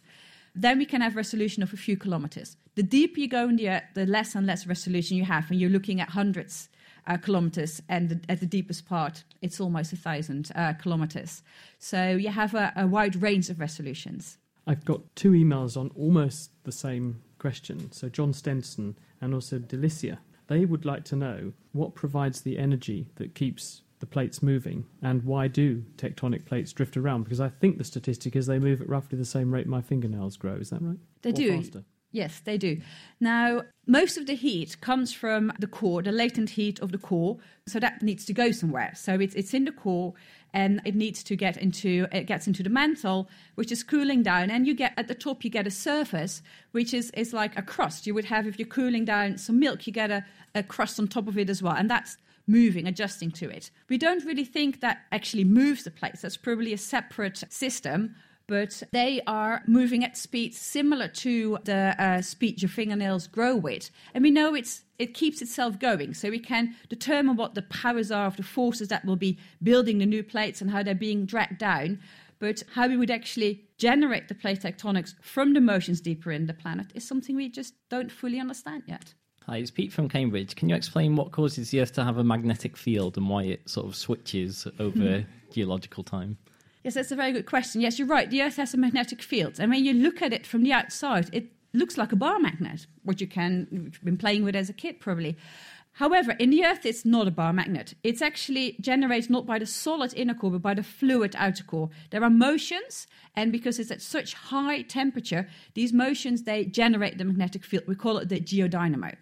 then we can have resolution of a few kilometers. The deeper you go in the earth, the less and less resolution you have, and you're looking at hundreds uh, kilometers, and the, at the deepest part, it's almost a thousand uh, kilometers. So you have a, a wide range of resolutions. I've got two emails on almost the same question. So John Stenson and also Delicia. They would like to know what provides the energy that keeps the plates moving and why do tectonic plates drift around? Because I think the statistic is they move at roughly the same rate my fingernails grow. Is that right? They Or do. Faster? Yes, they do. Now, most of the heat comes from the core, the latent heat of the core. So that needs to go somewhere. So it's it's in the core, and it needs to get into it gets into the mantle, which is cooling down. And you get at the top, you get a surface, which is is like a crust. You would have if you're cooling down some milk, you get a, a crust on top of it as well, and that's moving, adjusting to it. We don't really think that actually moves the plates. That's probably a separate system but they are moving at speeds similar to the uh, speed your fingernails grow with. And we know it's it keeps itself going, so we can determine what the powers are of the forces that will be building the new plates and how they're being dragged down. But how we would actually generate the plate tectonics from the motions deeper in the planet is something we just don't fully understand yet. Hi, it's Pete from Cambridge. Can you explain what causes the Earth to have a magnetic field and why it sort of switches over Hmm. geological time? Yes, that's a very good question. Yes, you're right. The Earth has a magnetic field, and when you look at it from the outside, it looks like a bar magnet, which you can you've been playing with as a kid probably. However, in the Earth, it's not a bar magnet. It's actually generated not by the solid inner core, but by the fluid outer core. There are motions, and because it's at such high temperature, these motions they generate the magnetic field. We call it the geodynamo.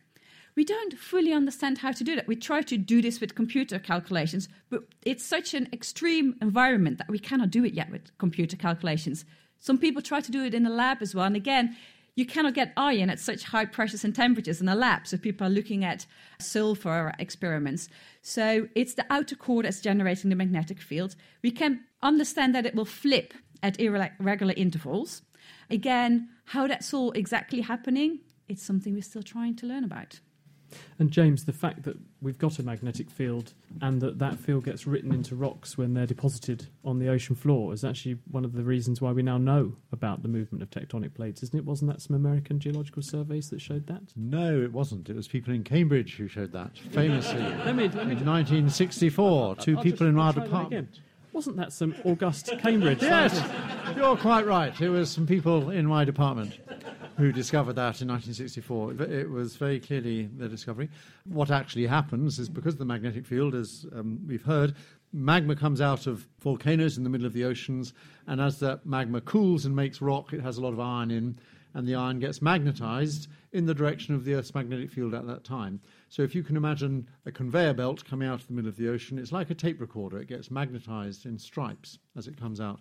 We don't fully understand how to do that. We try to do this with computer calculations, but it's such an extreme environment that we cannot do it yet with computer calculations. Some people try to do it in a lab as well, and again, you cannot get iron at such high pressures and temperatures in a lab. So people are looking at sulfur experiments. So it's the outer core that's generating the magnetic field. We can understand that it will flip at irregular intervals. Again, how that's all exactly happening, it's something we're still trying to learn about. And James, the fact that we've got a magnetic field and that that field gets written into rocks when they're deposited on the ocean floor is actually one of the reasons why we now know about the movement of tectonic plates, isn't it? Wasn't that some American geological surveys that showed that? No, it wasn't. It was people in Cambridge who showed that famously. Let me- let me- in 1964, 2 I'll people just- in our department. Wasn't that some august Cambridge? Yes, you're quite right. It was some people in my department who discovered that in 1964. It- was very clearly their discovery. What actually happens is because of the magnetic field, as um, we've heard, magma comes out of volcanoes in the middle of the oceans, and as that magma cools and makes rock, it has a lot of iron in, and the iron gets magnetized in the direction of the Earth's magnetic field at that time. So if you can imagine a conveyor belt coming out of the middle of the ocean, it's like a tape recorder. It gets magnetized in stripes as it comes out.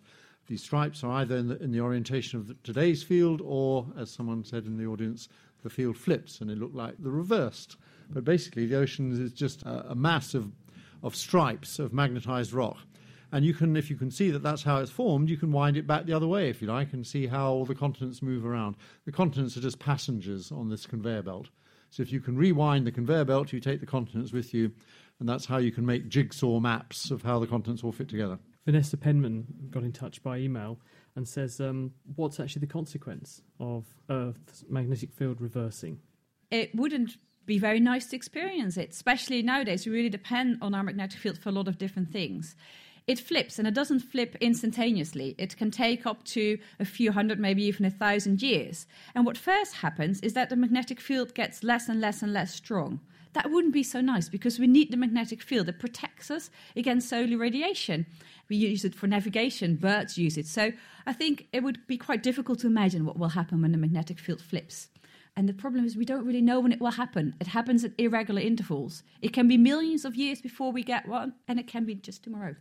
These stripes are either in the, in the orientation of the, today's field, or, as someone said in the audience, the field flips and it looked like the reversed. But basically, the ocean is just a, a mass of, of stripes of magnetized rock. And you can, if you can see that that's how it's formed, you can wind it back the other way, if you like, and see how all the continents move around. The continents are just passengers on this conveyor belt. So if you can rewind the conveyor belt, you take the continents with you, and that's how you can make jigsaw maps of how the continents all fit together. Vanessa Penman got in touch by email and says, um, "What's actually the consequence of Earth's magnetic field reversing?" it wouldn't be very nice to experience it, especially nowadays. We really depend on our magnetic field for a lot of different things. It flips and it doesn't flip instantaneously. It can take up to a few hundred, maybe even a thousand years. And what first happens is that the magnetic field gets less and less and less strong. That wouldn't be so nice because we need the magnetic field. It protects us against solar radiation. We use it for navigation, birds use it. So I think it would be quite difficult to imagine what will happen when the magnetic field flips. And the problem is, we don't really know when it will happen. It happens at irregular intervals. It can be millions of years before we get one, and it can be just tomorrow.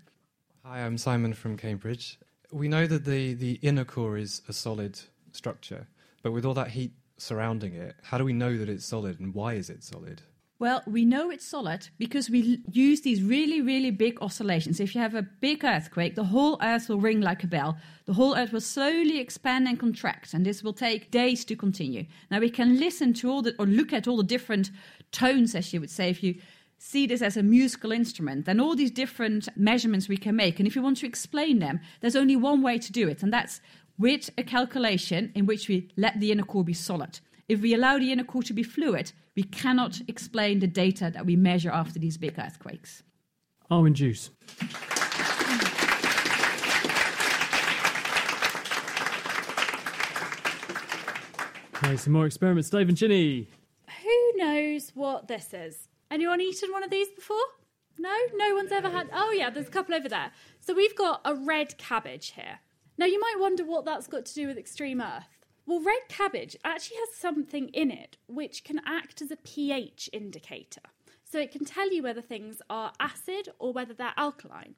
Hi, I'm Simon from Cambridge. We know that the, the inner core is a solid structure, but with all that heat surrounding it, how do we know that it's solid and why is it solid? Well, we know it's solid because we use these really, really big oscillations. If you have a big earthquake, the whole earth will ring like a bell. The whole earth will slowly expand and contract, and this will take days to continue. Now, we can listen to all the, or look at all the different tones, as you would say, if you see this as a musical instrument, then all these different measurements we can make. And if you want to explain them, there's only one way to do it, and that's with a calculation in which we let the inner core be solid. If we allow the inner core to be fluid, we cannot explain the data that we measure after these big earthquakes. Arwen Deuss. Okay, some more experiments. Dave and Ginny. Who knows what this is? Anyone eaten one of these before? No? No one's ever had. Oh, yeah, there's a couple over there. So we've got a red cabbage here. Now, you might wonder what that's got to do with extreme Earth. Well, red cabbage actually has something in it which can act as a pH indicator. So it can tell you whether things are acid or whether they're alkaline.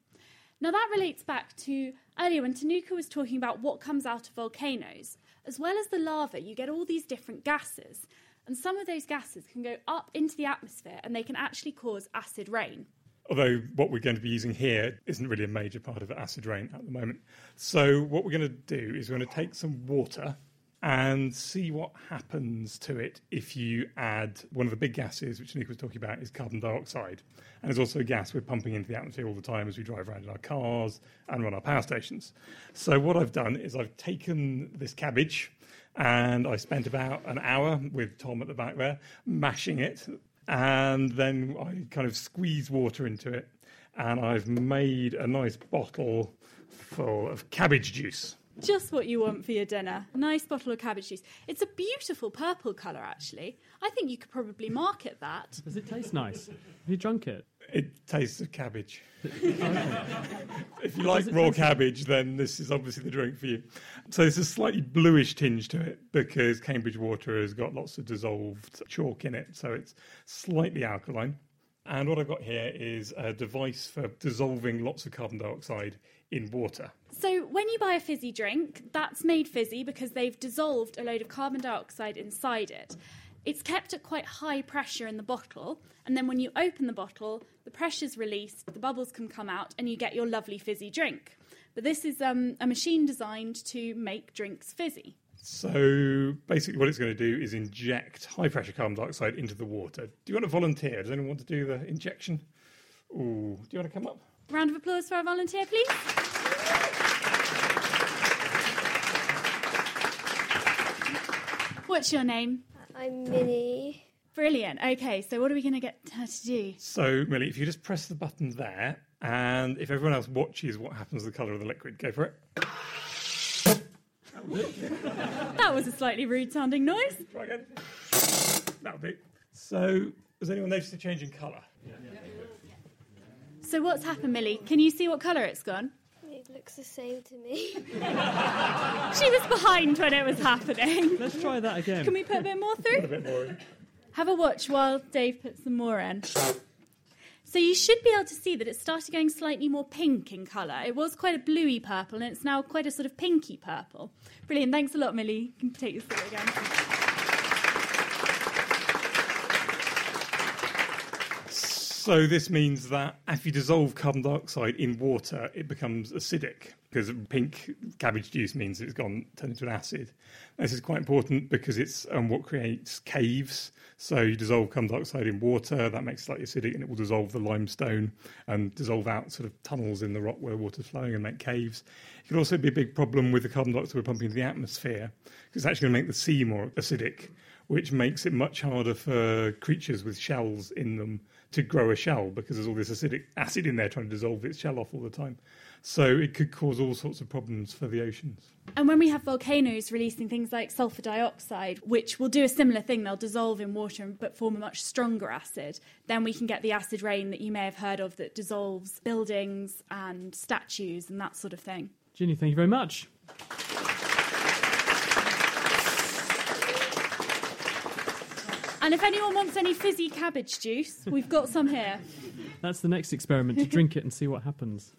Now, that relates back to earlier when Tehnuka was talking about what comes out of volcanoes. As well as the lava, you get all these different gases. And some of those gases can go up into the atmosphere and they can actually cause acid rain. Although what we're going to be using here isn't really a major part of acid rain at the moment. So, what we're going to do is we're going to take some water and see what happens to it if you add one of the big gases, which Nick was talking about, is carbon dioxide. And there's also a gas we're pumping into the atmosphere all the time as we drive around in our cars and run our power stations. So, what I've done is I've taken this cabbage and I spent about an hour with Tom at the back there mashing it. And then I kind of squeeze water into it. And I've made a nice bottle full of cabbage juice. Just what you want for your dinner. Nice bottle of cabbage juice. It's a beautiful purple colour, actually. I think you could probably market that. Does it taste nice? Have you drunk it? It tastes of cabbage. if you like raw cabbage, then this is obviously the drink for you. So there's a slightly bluish tinge to it because Cambridge water has got lots of dissolved chalk in it, so it's slightly alkaline. And what I've got here is a device for dissolving lots of carbon dioxide in water. So, when you buy a fizzy drink, that's made fizzy because they've dissolved a load of carbon dioxide inside it. It's kept at quite high pressure in the bottle, and then when you open the bottle, the pressure's released, the bubbles can come out, and you get your lovely fizzy drink. But this is um, a machine designed to make drinks fizzy. So basically, what it's going to do is inject high pressure carbon dioxide into the water. Do you want to volunteer? Does anyone want to do the injection? Ooh, do you want to come up? Round of applause for our volunteer, please. What's your name? I'm Minnie. Brilliant. Okay, so what are we going to get her to do? So, Millie, if you just press the button there, and if everyone else watches what happens to the colour of the liquid, go for it. That was a slightly rude sounding noise. Try again. That'll do. So, has anyone noticed a change in colour? So, what's happened, Millie? Can you see what colour it's gone? It looks the same to me. She was behind when it was happening. Let's try that again. Can we put a bit more through? A bit more. in. Have a watch while Dave puts some more in. So you should be able to see that it started going slightly more pink in colour. It was quite a bluey purple, and it's now quite a sort of pinky purple. Brilliant. Thanks a lot, Millie. You can take this through again. So this means that if you dissolve carbon dioxide in water, it becomes acidic because pink cabbage juice means it's gone turned into an acid. This is quite important because it's um, what creates caves. So you dissolve carbon dioxide in water, that makes it slightly acidic, and it will dissolve the limestone and dissolve out sort of tunnels in the rock where water's flowing and make caves. It could also be a big problem with the carbon dioxide we're pumping into the atmosphere because it's actually going to make the sea more acidic, which makes it much harder for creatures with shells in them to grow a shell because there's all this acidic acid in there trying to dissolve its shell off all the time. So it could cause all sorts of problems for the oceans. And when we have volcanoes releasing things like sulfur dioxide, which will do a similar thing, they'll dissolve in water but form a much stronger acid, then we can get the acid rain that you may have heard of that dissolves buildings and statues and that sort of thing. Ginny, thank you very much. And if anyone wants any fizzy cabbage juice, we've got some here. That's the next experiment to drink it and see what happens.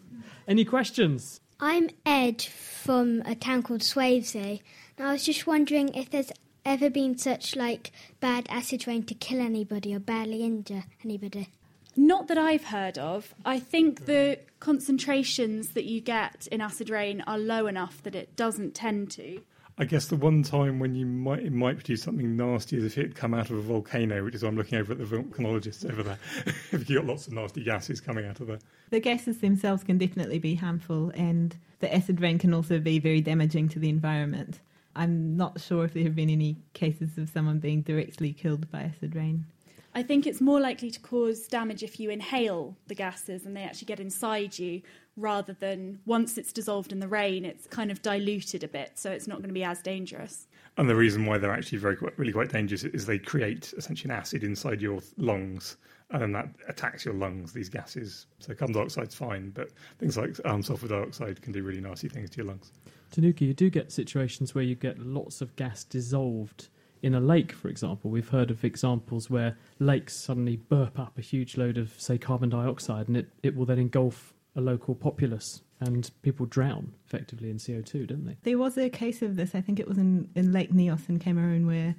Any questions? I'm Ed from a town called Swavesey, and I was just wondering if there's ever been such like bad acid rain to kill anybody or badly injure anybody. Not that I've heard of. I think the concentrations that you get in acid rain are low enough that it doesn't tend to. I guess the one time when you might it might produce something nasty is if it had come out of a volcano, which is why I'm looking over at the volcanologists over there. if you got lots of nasty gases coming out of there. The gases themselves can definitely be harmful, and the acid rain can also be very damaging to the environment. I'm not sure if there have been any cases of someone being directly killed by acid rain. I think it's more likely to cause damage if you inhale the gases and they actually get inside you rather than once it's dissolved in the rain, it's kind of diluted a bit, so it's not going to be as dangerous. And the reason why they're actually very really quite dangerous is they create essentially an acid inside your lungs, and then that attacks your lungs. These gases. So carbon dioxide's fine, but things like um, sulfur dioxide can do really nasty things to your lungs. Tehnuka, you do get situations where you get lots of gas dissolved in a lake, for example, we've heard of examples where lakes suddenly burp up a huge load of, say, carbon dioxide, and it, it will then engulf a local populace, and people drown effectively in CO2, don't they? There was a case of this, I think it was in, in Lake Nyos in Cameroon, where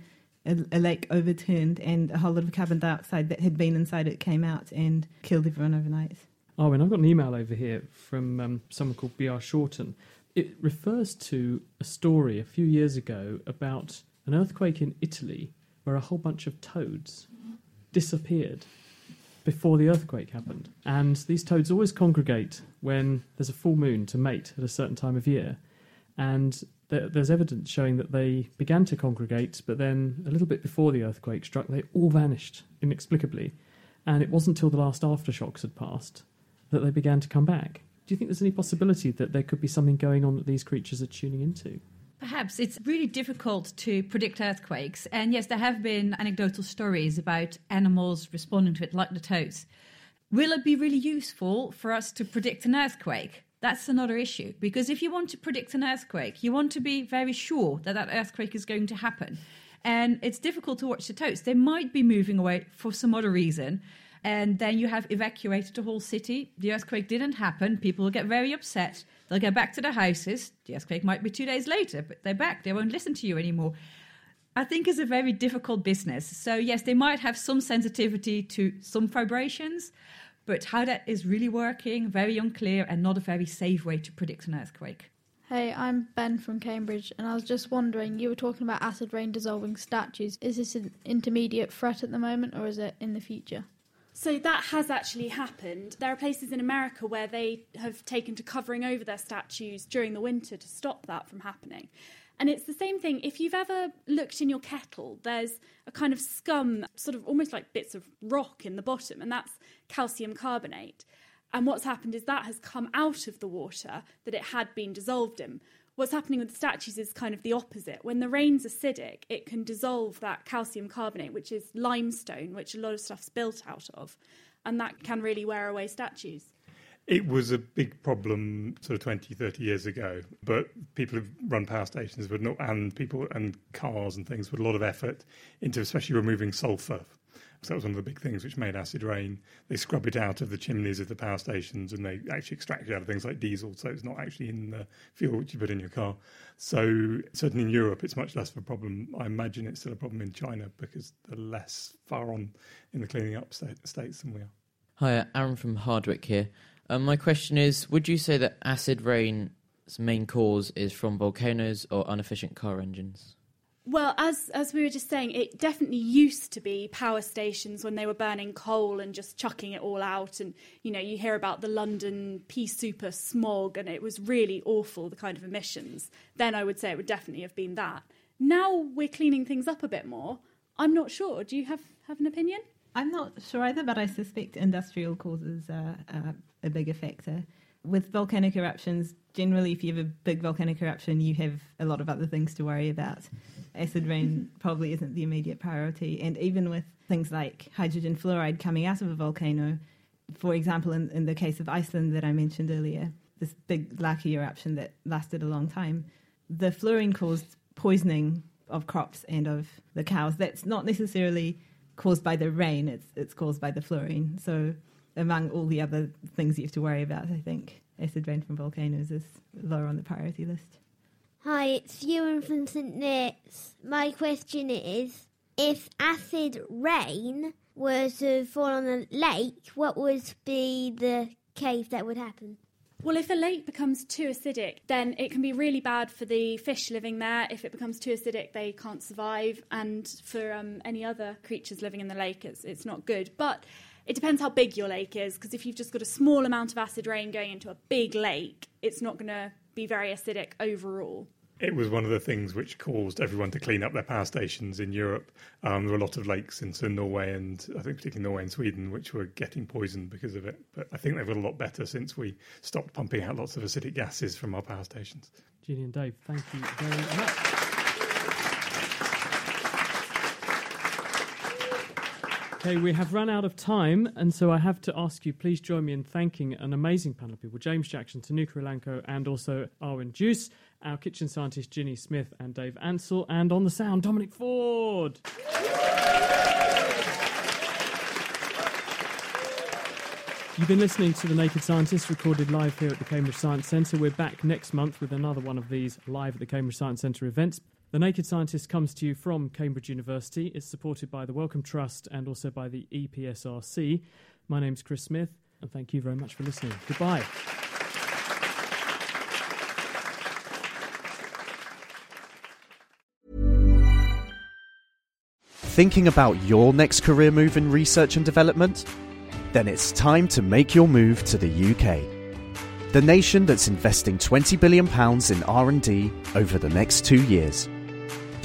a, a, lake overturned and a whole lot of carbon dioxide that had been inside it came out and killed everyone overnight. Oh, and I've got an email over here from um, someone called B.R. Shorten. It refers to a story a few years ago about an earthquake in Italy where a whole bunch of toads disappeared before the earthquake happened. And these toads always congregate when there's a full moon to mate at a certain time of year. And there's evidence showing that they began to congregate, but then a little bit before the earthquake struck, they all vanished inexplicably. And it wasn't until the last aftershocks had passed that they began to come back. Do you think there's any possibility that there could be something going on that these creatures are tuning into? Perhaps it's really difficult to predict earthquakes. And yes, there have been anecdotal stories about animals responding to it, like the toads. Will it be really useful for us to predict an earthquake? That's another issue. Because if you want to predict an earthquake, you want to be very sure that that earthquake is going to happen. And it's difficult to watch the toads. They might be moving away for some other reason and then you have evacuated the whole city. The earthquake didn't happen. People will get very upset. They'll go back to their houses. The earthquake might be two days later, but they're back. They won't listen to you anymore. I think it's a very difficult business. So, yes, they might have some sensitivity to some vibrations, but how that is really working, very unclear and not a very safe way to predict an earthquake. Hey, I'm Ben from Cambridge, and I was just wondering you were talking about acid rain dissolving statues. Is this an intermediate threat at the moment, or is it in the future? So that has actually happened. There are places in America where they have taken to covering over their statues during the winter to stop that from happening. And it's the same thing. If you've ever looked in your kettle, there's a kind of scum, sort of almost like bits of rock in the bottom, and that's calcium carbonate. And what's happened is that has come out of the water that it had been dissolved in what's happening with the statues is kind of the opposite. When the rain's acidic, it can dissolve that calcium carbonate, which is limestone, which a lot of stuff's built out of, and that can really wear away statues. It was a big problem sort of 20, 30 years ago, but people have run power stations with not, and people and cars and things with a lot of effort into especially removing sulfur so that was one of the big things which made acid rain. They scrub it out of the chimneys of the power stations and they actually extract it out of things like diesel, so it's not actually in the fuel which you put in your car. So certainly in Europe, it's much less of a problem. I imagine it's still a problem in China because they're less far on in the cleaning up state, states than we are. Hi, Aaron from Hardwick here. Um, my question is Would you say that acid rain's main cause is from volcanoes or inefficient car engines? Well, as as we were just saying, it definitely used to be power stations when they were burning coal and just chucking it all out. And you know, you hear about the London pea souper smog, and it was really awful the kind of emissions. Then I would say it would definitely have been that. Now we're cleaning things up a bit more. I'm not sure. Do you have have an opinion? I'm not sure either, but I suspect industrial causes are, are a bigger factor. With volcanic eruptions, generally, if you have a big volcanic eruption, you have a lot of other things to worry about acid rain probably isn't the immediate priority. And even with things like hydrogen fluoride coming out of a volcano, for example, in, in the case of Iceland that I mentioned earlier, this big Laki eruption that lasted a long time, the fluorine caused poisoning of crops and of the cows. That's not necessarily caused by the rain, it's, it's caused by the fluorine. So, among all the other things you have to worry about, I think acid rain from volcanoes is lower on the priority list. Hi, it's Ewan from St Neots. My question is if acid rain were to fall on a lake, what would be the cave that would happen? Well, if a lake becomes too acidic, then it can be really bad for the fish living there. If it becomes too acidic, they can't survive, and for um, any other creatures living in the lake, it's, it's not good. But it depends how big your lake is, because if you've just got a small amount of acid rain going into a big lake, it's not going to be very acidic overall. It was one of the things which caused everyone to clean up their power stations in Europe. Um, there were a lot of lakes in Norway and I think particularly Norway and Sweden which were getting poisoned because of it. But I think they've got a lot better since we stopped pumping out lots of acidic gases from our power stations. Ginny and Dave, thank you very much. Okay, we have run out of time, and so I have to ask you, please join me in thanking an amazing panel of people James Jackson, Tehnuka Ilanko, and also Arwen Deuss, our kitchen scientist Ginny Smith and Dave Ansell, and on the sound, Dominic Ford. You've been listening to The Naked Scientist, recorded live here at the Cambridge Science Centre. We're back next month with another one of these live at the Cambridge Science Centre events. The Naked Scientist comes to you from Cambridge University. It's supported by the Wellcome Trust and also by the EPSRC. My name's Chris Smith, and thank you very much for listening. Goodbye. Thinking about your next career move in research and development? Then it's time to make your move to the UK. The nation that's investing 20 billion pounds in R&D over the next 2 years.